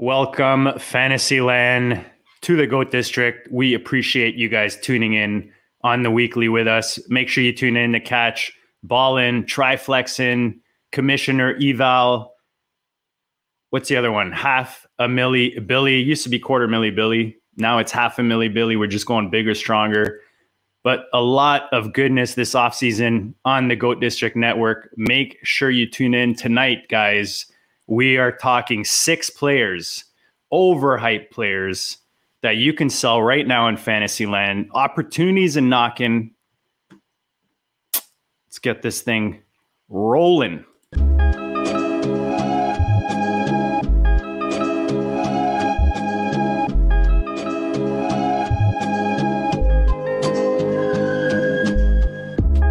Welcome, Fantasyland, to the GOAT District. We appreciate you guys tuning in on the weekly with us. Make sure you tune in to catch Ballin, Triflexin, Commissioner Eval. What's the other one? Half a milli Billy. Used to be quarter milli Billy. Now it's half a milli Billy. We're just going bigger, stronger. But a lot of goodness this offseason on the GOAT District Network. Make sure you tune in tonight, guys we are talking six players, overhyped players that you can sell right now in Fantasyland. Opportunities and knocking. Let's get this thing rolling.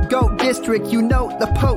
Go district, you know the Pope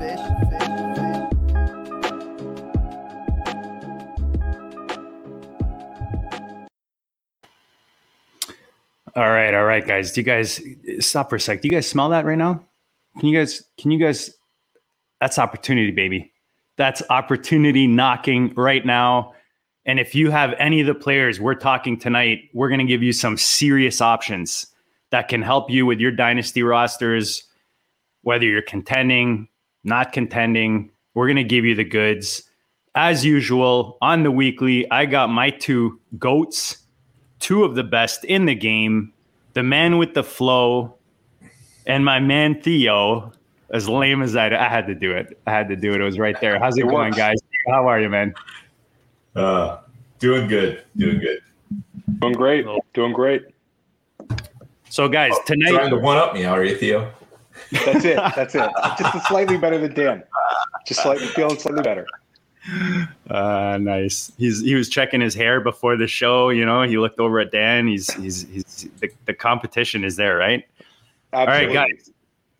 All right, all right, guys. Do you guys stop for a sec? Do you guys smell that right now? Can you guys? Can you guys? That's opportunity, baby. That's opportunity knocking right now. And if you have any of the players we're talking tonight, we're going to give you some serious options that can help you with your dynasty rosters, whether you're contending, not contending. We're going to give you the goods. As usual, on the weekly, I got my two goats two of the best in the game, the man with the flow, and my man Theo. As lame as I, I had to do it. I had to do it. It was right there. How's it, it going, works. guys? How are you, man? Uh, doing good. Doing good. Doing great. Doing great. So, guys, oh, tonight trying to one up me, are you, Theo? That's it. That's it. Just slightly better than Dan. Just slightly feeling slightly better. Uh, nice. He's he was checking his hair before the show. You know, he looked over at Dan. He's he's he's the, the competition is there, right? Absolutely. All right, guys.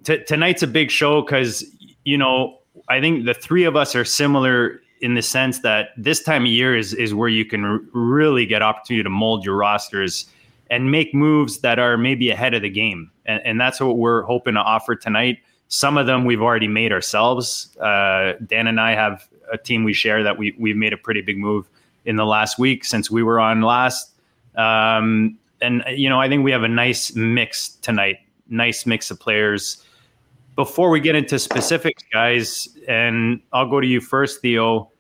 T- tonight's a big show because you know I think the three of us are similar in the sense that this time of year is is where you can r- really get opportunity to mold your rosters and make moves that are maybe ahead of the game, and, and that's what we're hoping to offer tonight. Some of them we've already made ourselves. Uh, Dan and I have a team we share that we we've made a pretty big move in the last week since we were on last. Um, and you know, I think we have a nice mix tonight. Nice mix of players. Before we get into specifics, guys, and I'll go to you first, Theo.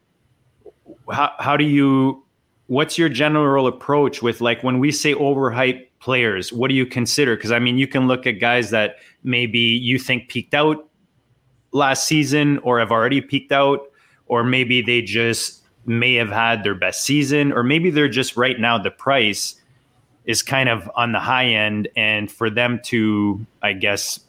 How how do you? What's your general approach with like when we say overhyped players? What do you consider? Because I mean, you can look at guys that maybe you think peaked out last season or have already peaked out or maybe they just may have had their best season, or maybe they're just right now the price is kind of on the high end, and for them to, I guess,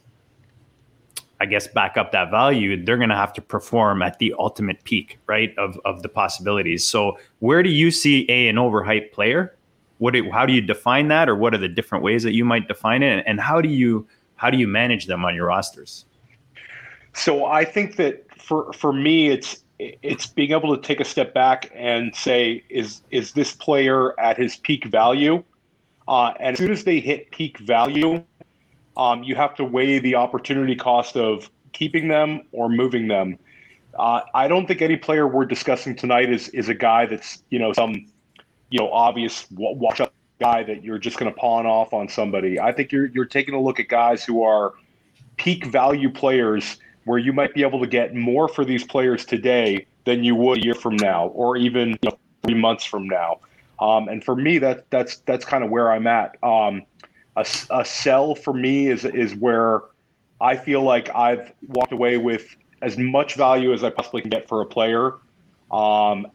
I guess back up that value, they're going to have to perform at the ultimate peak, right, of of the possibilities. So, where do you see a an overhyped player? What do, how do you define that, or what are the different ways that you might define it, and how do you how do you manage them on your rosters? So, I think that for for me, it's it's being able to take a step back and say, is is this player at his peak value? Uh, and as soon as they hit peak value, um, you have to weigh the opportunity cost of keeping them or moving them. Uh, I don't think any player we're discussing tonight is is a guy that's you know some you know obvious wash up guy that you're just going to pawn off on somebody. I think you're you're taking a look at guys who are peak value players where you might be able to get more for these players today than you would a year from now, or even you know, three months from now. Um, and for me, that that's that's kind of where I'm at. Um, A, a sell for me is is where I feel like I've walked away with as much value as I possibly can get for a player. Um,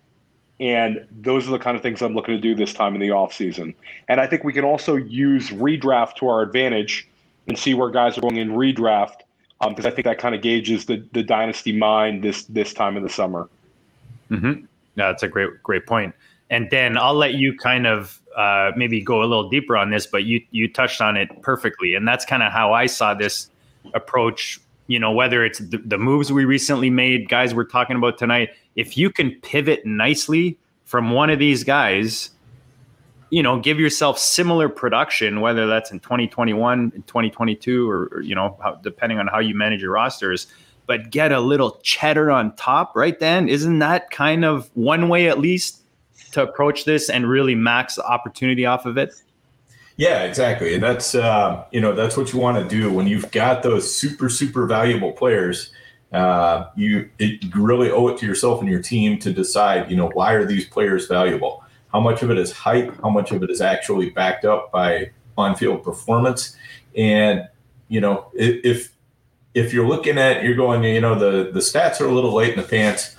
and those are the kind of things I'm looking to do this time in the offseason. And I think we can also use redraft to our advantage and see where guys are going in redraft because um, I think that kind of gauges the, the dynasty mind this this time of the summer. Mm-hmm. Yeah, that's a great great point. And Dan, I'll let you kind of uh, maybe go a little deeper on this, but you you touched on it perfectly, and that's kind of how I saw this approach. You know, whether it's the, the moves we recently made, guys we're talking about tonight, if you can pivot nicely from one of these guys, you know, give yourself similar production, whether that's in 2021, in 2022, or, or you know, how, depending on how you manage your rosters, but get a little cheddar on top, right? Then isn't that kind of one way at least to approach this and really max the opportunity off of it? Yeah, exactly. And that's uh, you know that's what you want to do when you've got those super super valuable players. Uh, you it, you really owe it to yourself and your team to decide. You know why are these players valuable? How much of it is hype? How much of it is actually backed up by on-field performance? And you know if if you're looking at you're going you know the the stats are a little late in the pants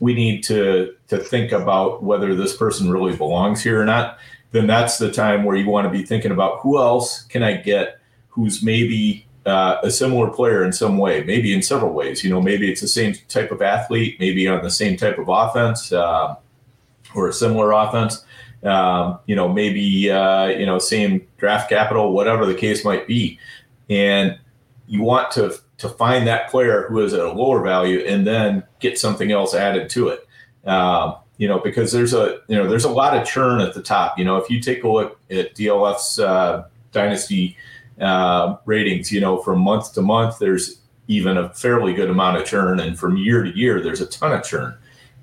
we need to to think about whether this person really belongs here or not then that's the time where you want to be thinking about who else can i get who's maybe uh, a similar player in some way maybe in several ways you know maybe it's the same type of athlete maybe on the same type of offense uh, or a similar offense um, you know maybe uh, you know same draft capital whatever the case might be and you want to to find that player who is at a lower value and then get something else added to it. Um, you know, because there's a you know there's a lot of churn at the top. You know, if you take a look at DLF's uh, dynasty uh, ratings, you know, from month to month, there's even a fairly good amount of churn, and from year to year, there's a ton of churn.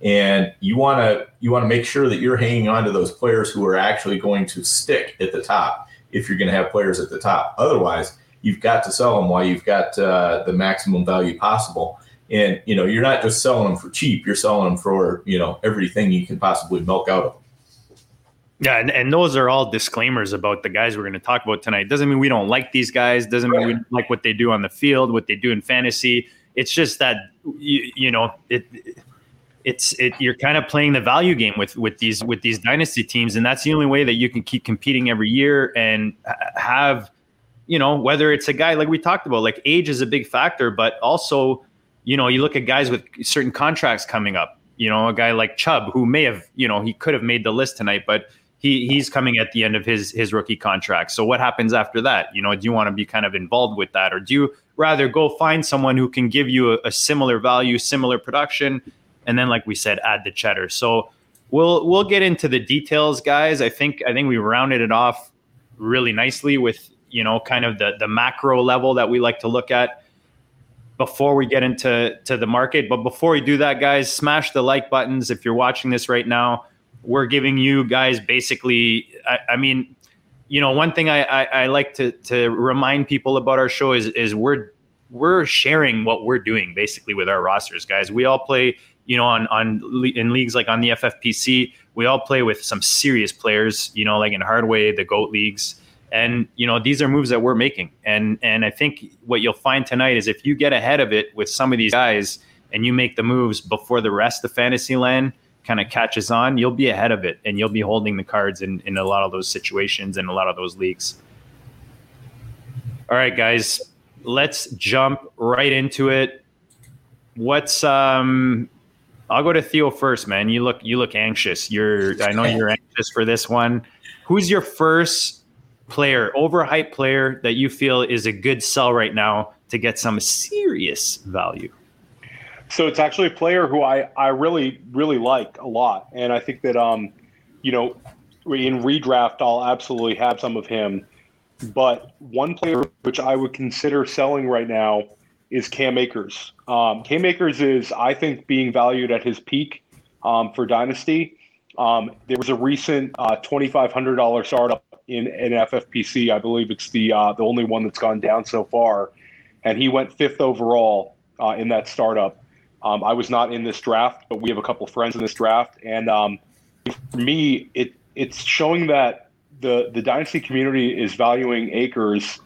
And you want to you want to make sure that you're hanging on to those players who are actually going to stick at the top. If you're going to have players at the top, otherwise you've got to sell them while you've got uh, the maximum value possible. And you know, you're not just selling them for cheap; you're selling them for you know everything you can possibly milk out of them. Yeah, and, and those are all disclaimers about the guys we're going to talk about tonight. Doesn't mean we don't like these guys. Doesn't mean we don't like what they do on the field, what they do in fantasy. It's just that you, you know it. It's it. You're kind of playing the value game with with these with these dynasty teams, and that's the only way that you can keep competing every year and have you know, whether it's a guy like we talked about, like age is a big factor, but also, you know, you look at guys with certain contracts coming up. You know, a guy like Chubb who may have, you know, he could have made the list tonight, but he he's coming at the end of his his rookie contract. So what happens after that? You know, do you want to be kind of involved with that, or do you rather go find someone who can give you a, a similar value, similar production, and then, like we said, add the cheddar? So we'll we'll get into the details, guys. I think I think we rounded it off really nicely with you know, kind of the the macro level that we like to look at before we get into to the market. But before we do that, guys, smash the like buttons if you're watching this right now. We're giving you guys basically, I, I mean, you know, one thing I, I, I, like to to remind people about our show is is we're we're sharing what we're doing basically with our rosters, guys. We all play, you know, on on in leagues like on the FFPC. We all play with some serious players, you know, like in Hardway, the Goat leagues. And you know, these are moves that we're making. And and I think what you'll find tonight is if you get ahead of it with some of these guys and you make the moves before the rest of fantasy land kind of catches on, you'll be ahead of it and you'll be holding the cards in, in a lot of those situations and a lot of those leagues. All right, guys, let's jump right into it. What's um I'll go to Theo first, man. You look you look anxious. You're I know you're anxious for this one. Who's your first player, overhyped player that you feel is a good sell right now to get some serious value? So it's actually a player who I, I really, really like a lot. And I think that, um, you know, in redraft, I'll absolutely have some of him. But one player which I would consider selling right now is Cam Akers. Um, Cam Akers is, I think, being valued at his peak um, for Dynasty. Um, there was a recent uh, $2,500 startup in an FFPC. I believe it's the uh, the only one that's gone down so far, and he went fifth overall uh, in that startup. Um, I was not in this draft, but we have a couple friends in this draft, and um, for me, it it's showing that the the dynasty community is valuing Akers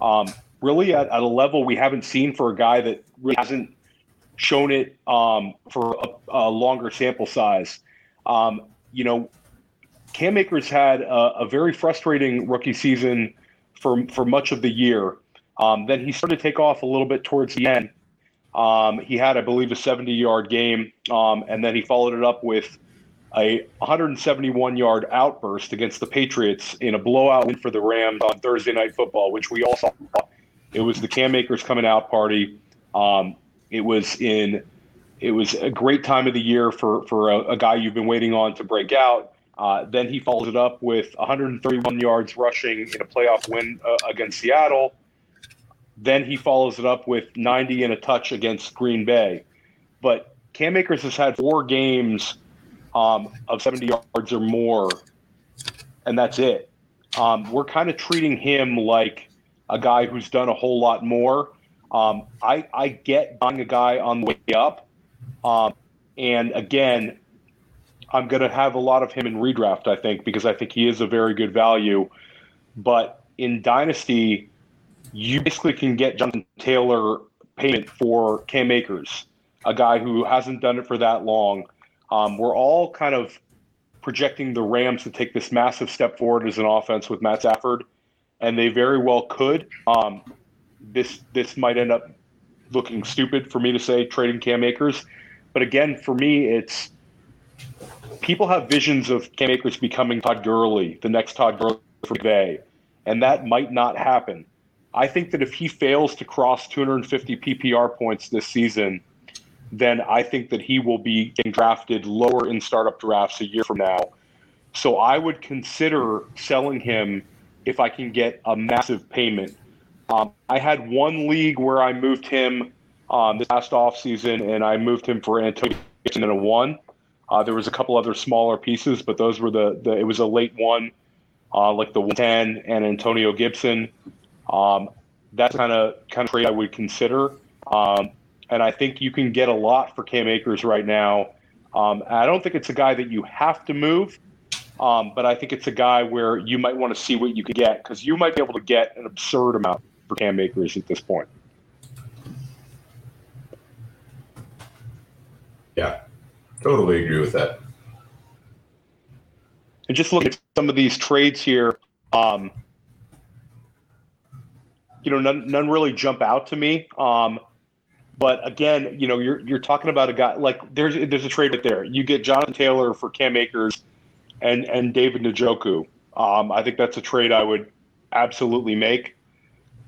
um, really at, at, a level we haven't seen for a guy that really hasn't shown it um, for a, a, longer sample size. Um, you know, Cam Akers had a, a, very frustrating rookie season for for much of the year. Um, then he started to take off a little bit towards the end. Um, he had, I believe, a 70 yard game, um, and then he followed it up with a 171 yard outburst against the Patriots in a blowout win for the Rams on Thursday Night Football, which we all saw. It was the Cam Akers coming out party. Um, it was in. It was a great time of the year for for a, a guy you've been waiting on to break out. Uh, then he follows it up with 131 yards rushing in a playoff win uh, against Seattle. Then he follows it up with 90 and a touch against Green Bay. But Cam Akers has had four games um, of 70 yards or more, and that's it. Um, we're kind of treating him like a guy who's done a whole lot more. Um, I, I get buying a guy on the way up. Um, and again, I'm going to have a lot of him in redraft, I think, because I think he is a very good value. But in Dynasty, you basically can get Jonathan Taylor payment for Cam Akers, a guy who hasn't done it for that long. Um, we're all kind of projecting the Rams to take this massive step forward as an offense with Matt Stafford, and they very well could. Um, this this might end up looking stupid for me to say trading Cam Akers, but again, for me, it's people have visions of Cam Akers becoming Todd Gurley, the next Todd Gurley for McVay, and that might not happen. I think that if he fails to cross 250 PPR points this season – then I think that he will be getting drafted lower in startup drafts a year from now. So I would consider selling him if I can get a massive payment. Um, I had one league where I moved him um, this past offseason, and I moved him for Antonio Gibson in a one. Uh, there was a couple other smaller pieces, but those were the, the it was a late one, uh, like the 110 and Antonio Gibson. Um, that's kind of kind of trade I would consider. Um, and I think you can get a lot for Cam Akers right now. Um, I don't think it's a guy that you have to move, um, but I think it's a guy where you might want to see what you could get because you might be able to get an absurd amount for Cam Akers at this point. Yeah, totally agree with that. And just look at some of these trades here. Um, you know, none, none really jump out to me. Um, but again, you know, you're you're talking about a guy like there's there's a trade right there. You get Jonathan Taylor for Cam Akers and and David Njoku. Um, I think that's a trade I would absolutely make.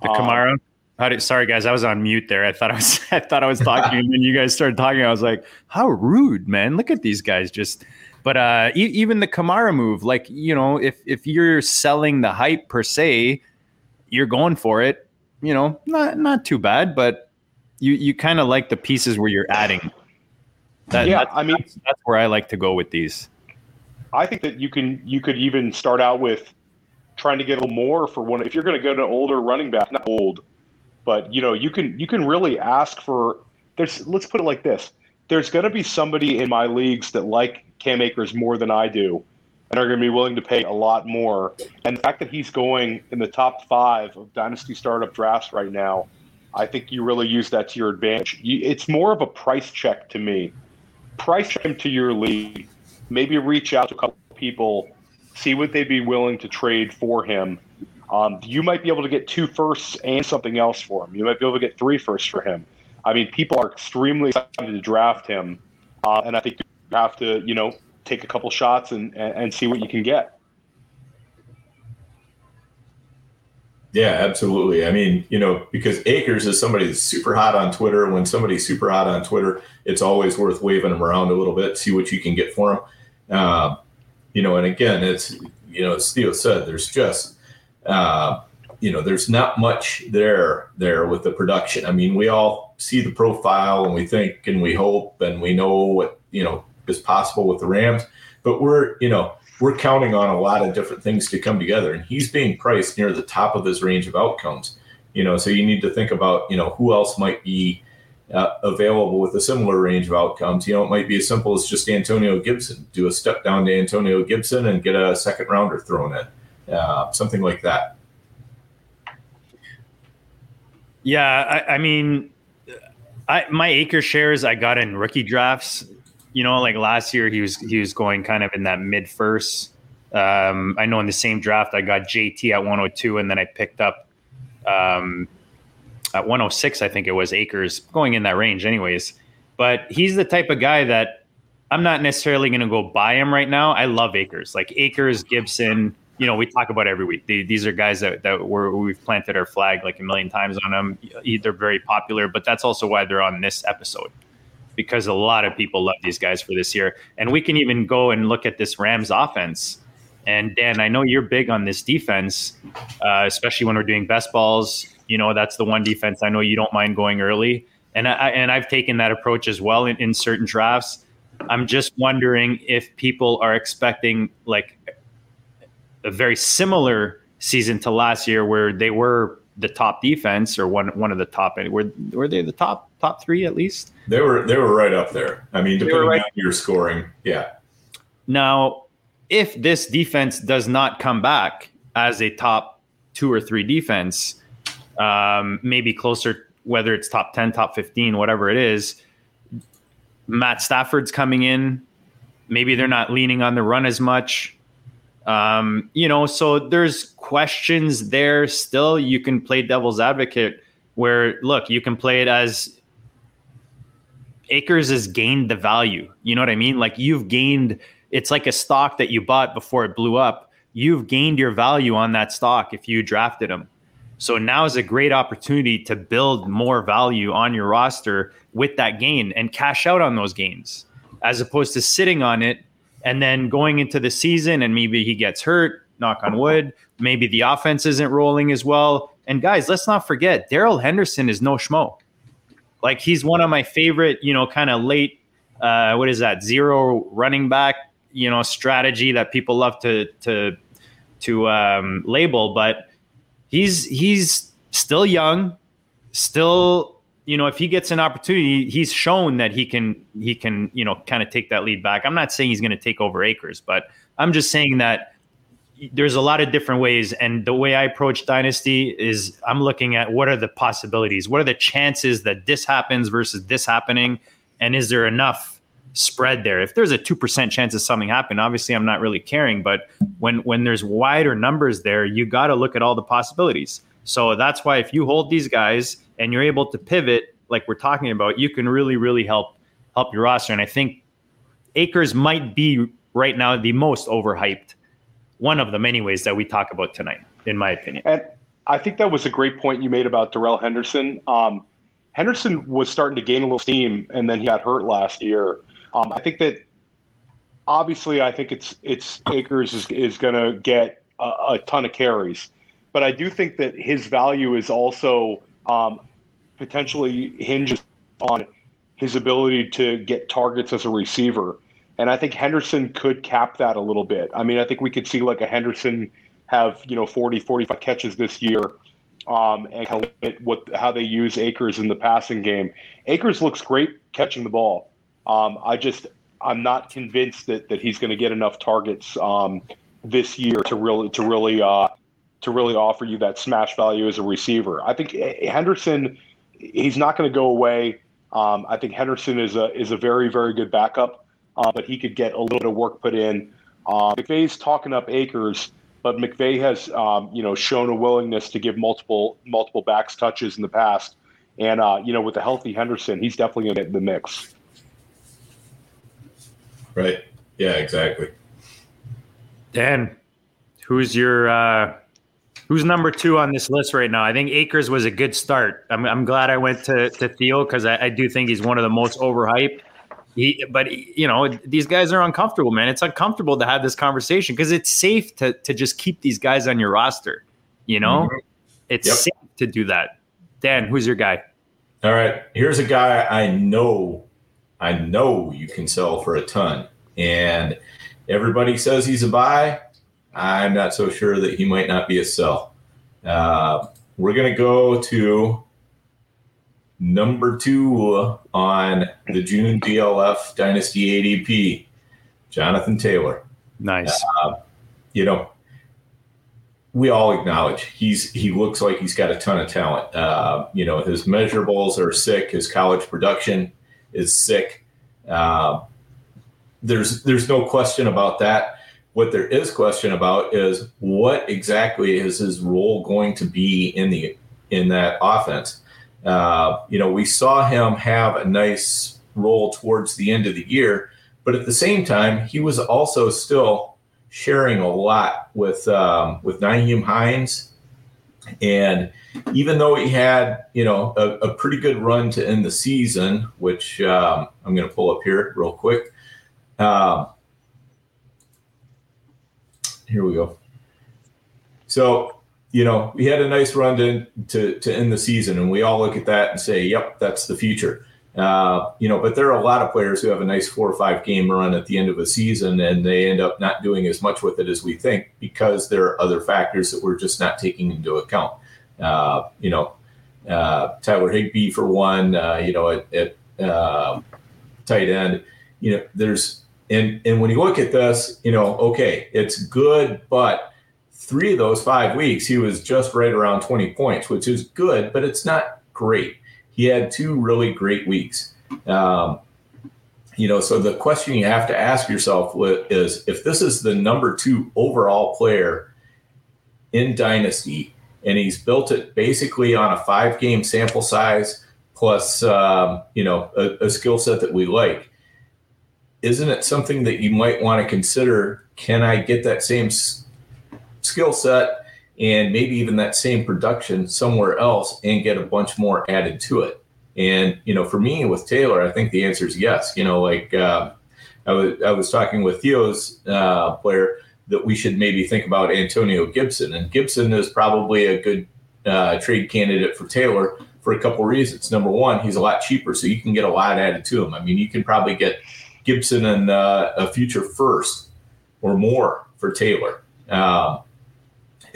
The Kamara. Um, how did, sorry guys, I was on mute there. I thought I was I thought I was talking, and then you guys started talking. I was like, how rude, man! Look at these guys just. But uh, e- even the Kamara move, like you know, if if you're selling the hype per se, you're going for it. You know, not not too bad, but you you kind of like the pieces where you're adding. That, yeah, I mean that's, that's, where I like to go with these. I think that you can you could even start out with trying to get a little more for one. If you're going to go to an older running back, not old, but you know you can you can really ask for. There's let's put it like this. There's going to be somebody in my leagues that like Cam Akers more than I do, and are going to be willing to pay a lot more. And the fact that he's going in the top five of dynasty startup drafts right now I think you really use that to your advantage. You, it's more of a price check to me. Price check him to your league. Maybe reach out to a couple people, see what they'd be willing to trade for him. Um, you might be able to get two firsts and something else for him. You might be able to get three firsts for him. I mean, people are extremely excited to draft him, uh, and I think you have to, you know, take a couple shots and, and, see what you can get. Yeah, absolutely. I mean, you know, because Akers is somebody that's super hot on Twitter. When somebody's super hot on Twitter, it's always worth waving them around a little bit, see what you can get for them. Uh, you know, and again, it's you know, as Theo said, there's just uh, you know, there's not much there there with the production. I mean, we all see the profile and we think and we hope and we know what you know is possible with the Rams, but we're you know we're counting on a lot of different things to come together and he's being priced near the top of his range of outcomes you know so you need to think about you know who else might be uh, available with a similar range of outcomes you know it might be as simple as just antonio gibson do a step down to antonio gibson and get a second rounder thrown in uh, something like that. Yeah, I, I mean, I my Akers shares I got in rookie drafts. You know, like last year he was he was going kind of in that mid first. Um, I know in the same draft I got JT at 102, and then I picked up um, at 106. I think it was Akers going in that range, anyways. But he's the type of guy that I'm not necessarily going to go buy him right now. I love Akers, like Akers, Gibson. You know, we talk about every week. these are guys that that we've planted our flag like a million times on them. They're very popular, but that's also why they're on this episode because a lot of people love these guys for this year. And we can even go and look at this Rams offense. And Dan, I know you're big on this defense, uh, especially when we're doing best balls. You know, that's the one defense I know you don't mind going early, and I and I've taken that approach as well in, in certain drafts. I'm just wondering if people are expecting like a very similar season to last year, where they were the top defense or one one of the top. Were were they the top top three at least? They were they were right up there. I mean, depending right. on your scoring, yeah. Now, if this defense does not come back as a top two or three defense, um, maybe closer, whether it's top ten, top fifteen, whatever it is Matt Stafford's coming in. Maybe they're not leaning on the run as much. Um, you know, so there's questions there still. You can play devil's advocate where, look, you can play it as Akers has gained the value. You know what I mean? Like you've gained, it's like a stock that you bought before it blew up. You've gained your value on that stock if you drafted him. So now is a great opportunity to build more value on your roster with that gain and cash out on those gains as opposed to sitting on it and then going into the season and maybe he gets hurt, knock on wood, maybe the offense isn't rolling as well. And guys, let's not forget Darrell Henderson is no schmo. Like he's one of my favorite, you know, kind of late uh, what is that, zero running back, you know, strategy that people love to to to um, label, but he's he's still young, still you know if he gets an opportunity, he's shown that he can he can you know kind of take that lead back. I'm not saying he's going to take over Akers, but I'm just saying that there's a lot of different ways and the way i approach dynasty is i'm looking at what are the possibilities what are the chances that this happens versus this happening and is there enough spread there. If there's a 2% chance of something happening obviously i'm not really caring but when when there's wider numbers there you got to look at all the possibilities. So that's why if you hold these guys and you're able to pivot like we're talking about you can really really help help your roster. And i think Akers might be right now the most overhyped one of the many ways that we talk about tonight in my opinion. And i think that was a great point you made about Darrell henderson. Um, henderson was starting to gain a little steam and then he got hurt last year um, I think that obviously, I think it's it's Akers is, is going to get a, a, ton of carries, but I do think that his value is also um, potentially hinges on his ability to get targets as a receiver. And I think Henderson could cap that a little bit. I mean, I think we could see like a Henderson have, you know, 40, 45 catches this year um, and how, what, how they use Akers in the passing game. Akers looks great catching the ball. Um, I just I'm not convinced that that he's going to get enough targets um, this year to really to really uh, to really offer you that smash value as a receiver. I think Henderson he's not going to go away. Um, I think Henderson is a is a very very good backup, uh, but he could get a little bit of work put in. Uh, McVay's talking up Akers, but McVay has um, you know shown a willingness to give multiple multiple backs touches in the past, and uh, you know with a healthy Henderson, he's definitely going to get in the mix. Right. Yeah, exactly. Dan, who's your uh who's number two on this list right now? I think Akers was a good start. I'm, I'm glad I went to, to Theo because I, I, do think he's one of the most overhyped. He, but you know, these guys are uncomfortable, man. It's uncomfortable to have this conversation because it's safe to to just keep these guys on your roster. You know, mm-hmm. it's yep. safe to do that. Dan, who's your guy? All right, here's a guy I know I know you can sell for a ton. And everybody says he's a buy. I'm not so sure that he might not be a sell. Uh, we're going to go to number two on the June DLF Dynasty ADP, Jonathan Taylor. Nice. Uh, you know, we all acknowledge he's he looks like he's got a ton of talent. Uh, you know, his measurables are sick. His college production is sick. Uh, there's there's no question about that. What there is question about is what exactly is his role going to be in the in that offense. Uh, you know, we saw him have a nice role towards the end of the year, but at the same time, he was also still sharing a lot with um, with Nyheim Hines, and even though he had you know a, a pretty good run to end the season, which um, I'm going to pull up here real quick. Uh, here we go. So you know, we had a nice run to, to, to end the season, and we all look at that and say, "Yep, that's the future." Uh, you know, but there are a lot of players who have a nice four or five game run at the end of a season, and they end up not doing as much with it as we think because there are other factors that we're just not taking into account. Uh, you know, uh, Tyler Higbee for one. Uh, you know, at, at uh, tight end. You know, there's and and when you look at this, you know, okay, it's good, but three of those five weeks, he was just right around 20 points, which is good, but it's not great. He had two really great weeks. Um, you know, so the question you have to ask yourself is if this is the number two overall player in Dynasty, and he's built it basically on a five game sample size plus, um, you know, a, a skill set that we like, isn't it something that you might want to consider? Can I get that same skill set and maybe even that same production somewhere else and get a bunch more added to it. And you know, for me with Taylor, I think the answer is yes. You know, like uh, I was I was talking with Theo's uh, player that we should maybe think about Antonio Gibson, and Gibson is probably a good uh, trade candidate for Taylor for a couple reasons. Number one, he's a lot cheaper, so you can get a lot added to him. I mean, you can probably get Gibson and uh, a future first or more for Taylor. Um,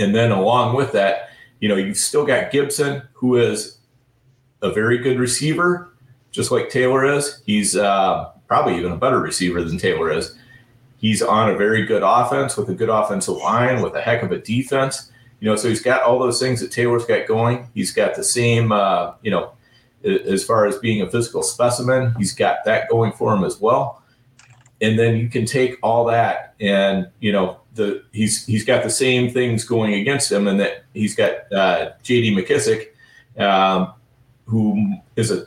and then along with that, you know, you've still got Gibson, who is a very good receiver, just like Taylor is. He's uh, probably even a better receiver than Taylor is. He's on a very good offense with a good offensive line, with a heck of a defense. You know, so he's got all those things that Taylor's got going. He's got the same, uh, you know, as far as being a physical specimen, he's got that going for him as well. And then you can take all that and, you know, the he's he's got the same things going against him, and that he's got uh, J.D. McKissic, um, who is a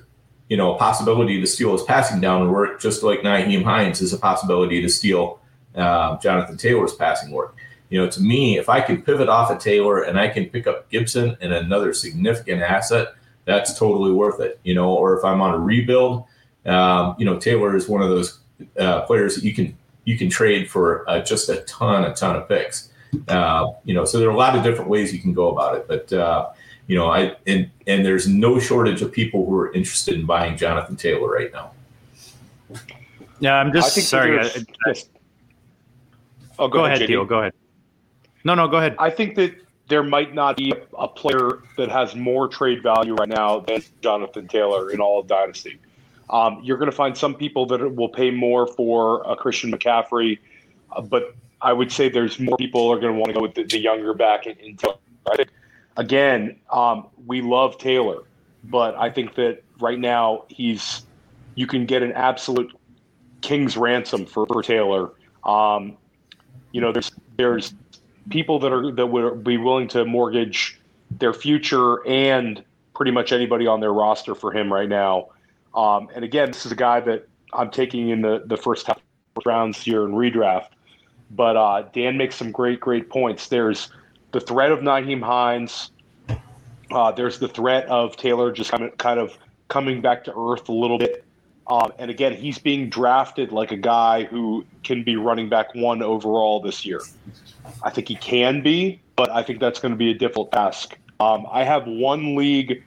you know a possibility to steal his passing down work, just like Nyheim Hines is a possibility to steal uh, Jonathan Taylor's passing work. You know, to me, if I can pivot off of Taylor and I can pick up Gibson and another significant asset, that's totally worth it. You know, or if I'm on a rebuild, um, you know, Taylor is one of those uh, players that you can you can trade for uh, just a ton, a ton of picks. Uh, you know, so there are a lot of different ways you can go about it. But uh, you know, I and and there's no shortage of people who are interested in buying Jonathan Taylor right now. Yeah, I'm just sorry. I, I, oh, go, go ahead, Theo. Go ahead. No, no, go ahead. I think that there might not be a player that has more trade value right now than Jonathan Taylor in all of Dynasty. Um, you're going to find some people that will pay more for a Christian McCaffrey, uh, but I would say there's more people are going to want to go with the, the younger back in, in Taylor. Right? Again, um, we love Taylor, but I think that right now he's you can get an absolute king's ransom for, for Taylor. Um, you know, there's there's people that are that would be willing to mortgage their future and pretty much anybody on their roster for him right now. Um, and again, this is a guy that I'm taking in the, the first half rounds here in redraft. But uh, Dan makes some great, great points. There's the threat of Nyheim Hines. Uh, there's the threat of Taylor just kind of, kind of coming back to earth a little bit. Um, and again, he's being drafted like a guy who can be running back one overall this year. I think he can be, but I think that's going to be a difficult task. Um, I have one league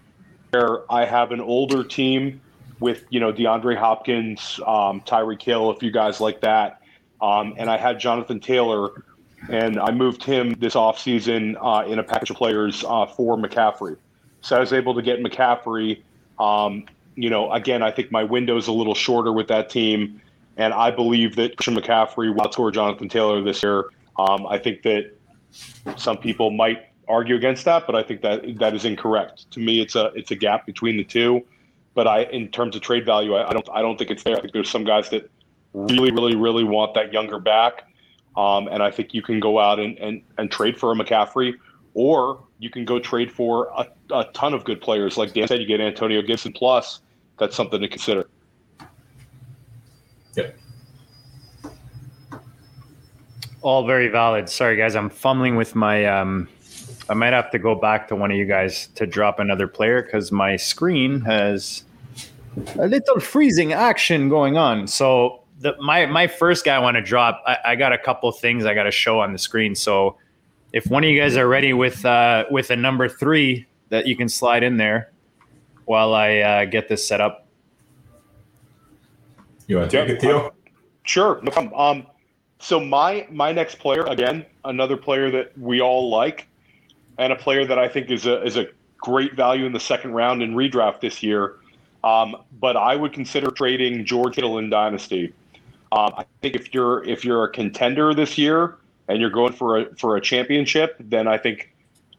where I have an older team with you know DeAndre Hopkins, um, Tyreek Hill, a few guys like that, um, and I had Jonathan Taylor, and I moved him this offseason uh, in a package of players uh, for McCaffrey. So I was able to get McCaffrey. Um, you know, again, I think my window is a little shorter with that team, and I believe that Christian McCaffrey will outscore Jonathan Taylor this year. Um, I think that Some people might argue against that, but I think that that is incorrect. To me, it's a it's a gap between the two. But I, in terms of trade value, I, I don't I don't think it's there. I think there's some guys that really, really, really want that younger back, um, and I think you can go out and, and and trade for a McCaffrey, or you can go trade for a, a ton of good players. Like Dan said, you get Antonio Gibson plus. That's something to consider. Yep. All very valid. Sorry, guys, I'm fumbling with my. Um, I might have to go back to one of you guys to drop another player because my screen has a little freezing action going on. So the, my my first guy I want to drop. I, I got a couple things I got to show on the screen. So if one of you guys are ready with uh, with a number three that you can slide in there while I uh, get this set up. You want to take it, Theo? Sure. Um, so my my next player again, another player that we all like, and a player that I think is a is a great value in the second round in redraft this year. Um, but I would consider trading George Kittle in Dynasty. Um, I think if you're if you're a contender this year and you're going for a for a championship, then I think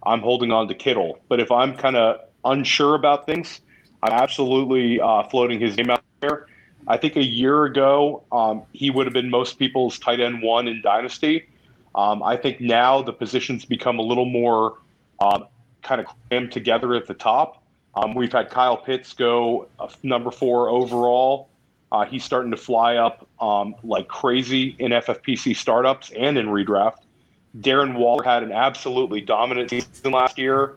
I'm holding on to Kittle. But if I'm kind of unsure about things, I'm absolutely uh, floating his name out there. I think a year ago um, he would have been most people's tight end one in Dynasty. Um, I think now the positions become a little more um, kind of crammed together at the top. Um, we've had Kyle Pitts go uh, number four overall. Uh, he's starting to fly up um, like crazy in FFPC startups and in redraft. Darren Waller had an absolutely dominant season last year.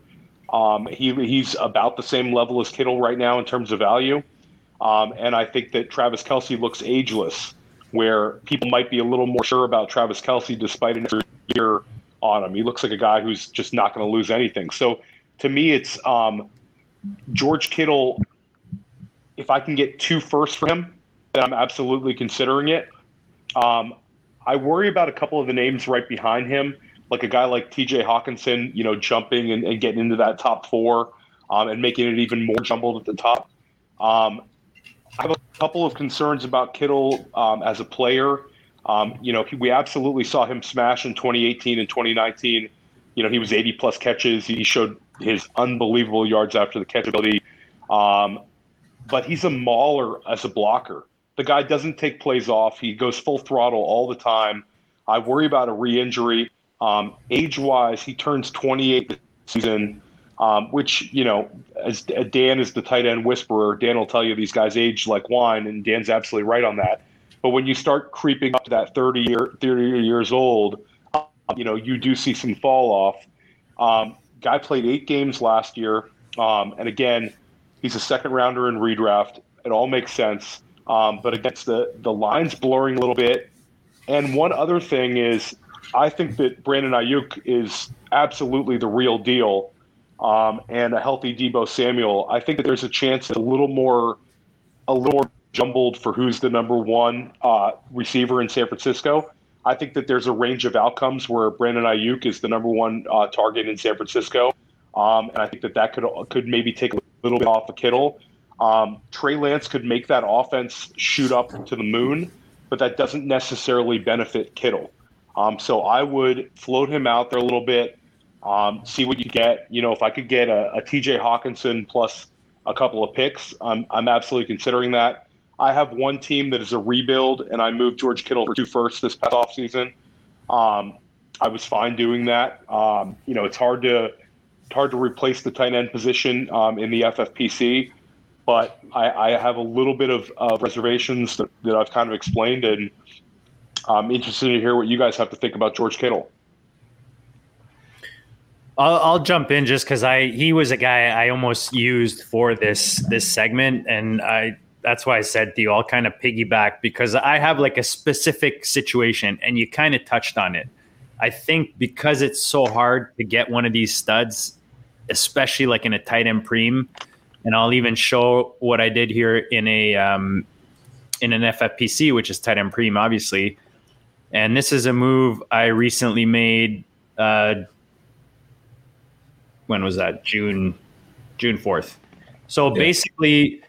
Um, he, he's about the same level as Kittle right now in terms of value. Um, and I think that Travis Kelce looks ageless, where people might be a little more sure about Travis Kelce despite an year on him. He looks like a guy who's just not going to lose anything. So to me, it's um, George Kittle. If I can get two firsts for him, then I'm absolutely considering it. Um, I worry about a couple of the names right behind him, like a guy like T.J. Hockenson, you know, jumping and, and getting into that top four um, and making it even more jumbled at the top. Um, I have a couple of concerns about Kittle um, as a player. Um, you know, he, we absolutely saw him smash in 2018 and 2019. You know, he was 80 plus catches. He showed his unbelievable yards after the catch ability. Um, but he's a mauler as a blocker. The guy doesn't take plays off. He goes full throttle all the time. I worry about a re-injury. Um, age-wise, he turns 28 this season, um, which you know, as Dan is the tight end whisperer, Dan will tell you these guys age like wine, and Dan's absolutely right on that. But when you start creeping up to that 30 year, 30 years old, um, you know, you do see some fall off. Guy played eight games last year, um, and again, he's a second rounder in redraft. It all makes sense. Um, but against the the lines blurring a little bit. And one other thing is, I think that Brandon Aiyuk is absolutely the real deal, um, and a healthy Deebo Samuel. I think that there's a chance a little more, a little more jumbled for who's the number one uh, receiver in San Francisco. I think that there's a range of outcomes where Brandon Aiyuk is the number one uh, target in San Francisco, um, and I think that that could could maybe take a little bit off of Kittle. Um, Trey Lance could make that offense shoot up to the moon, but that doesn't necessarily benefit Kittle. Um, so I would float him out there a little bit, um, see what you get. You know, if I could get a, a TJ Hockenson plus a couple of picks, I'm, I'm absolutely considering that. I have one team that is a rebuild, and I moved George Kittle for two firsts this past offseason. Um, I was fine doing that. Um, you know, it's hard to it's hard to replace the tight end position um, in the FFPC but I, I have a little bit of, of reservations that, that, I've kind of explained, and I'm interested to hear what you guys have to think about George Kittle. I'll, I'll jump in just because I he was a guy I almost used for this this segment, and I that's why I said to you I'll kind of piggyback because I have like a specific situation, and you kind of touched on it. I think because it's so hard to get one of these studs, especially like in a tight end preem and I'll even show what I did here in a um, in an FFPC, which is tight end preem, obviously. And this is a move I recently made. Uh, when was that? June June fourth. So yeah. basically,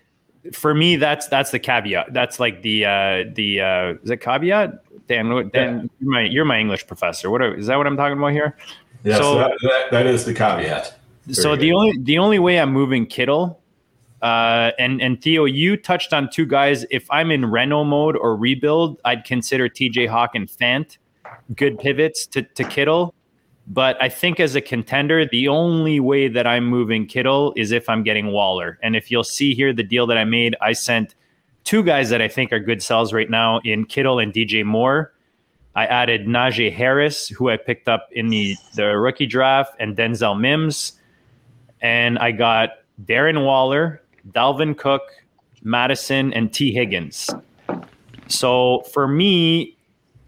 for me, that's that's the caveat. That's like the uh, the uh, is it caveat? Dan, Dan, yeah. you're my you're my English professor. What are, is that? What I'm talking about here? Yeah, so, so that, that, that is the caveat. Very so good. the only the only way I'm moving Kittle, uh, and and Theo, you touched on two guys. If I'm in Reno mode or rebuild, I'd consider T.J. Hawk and Fant good pivots to to Kittle. But I think as a contender, the only way that I'm moving Kittle is if I'm getting Waller. And if you'll see here, the deal that I made, I sent two guys that I think are good sells right now in Kittle and DJ Moore. I added Najee Harris, who I picked up in the, the rookie draft, and Denzel Mims. And I got Darren Waller, Dalvin Cook, Madison, and T. Higgins. So for me,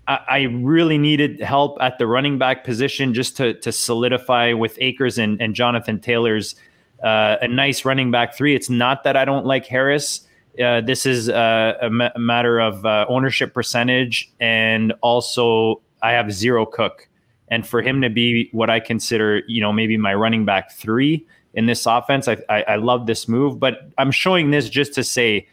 I, really needed help at the running back position just to to solidify with Akers and, and Jonathan Taylor's uh, a nice running back three. It's not that I don't like Harris. Uh, this is uh, a, ma- matter of uh, ownership percentage, and also I have zero Cook, and for him to be what I consider, you know, maybe my running back three in this offense, I, I, I love this move. But I'm showing this just to say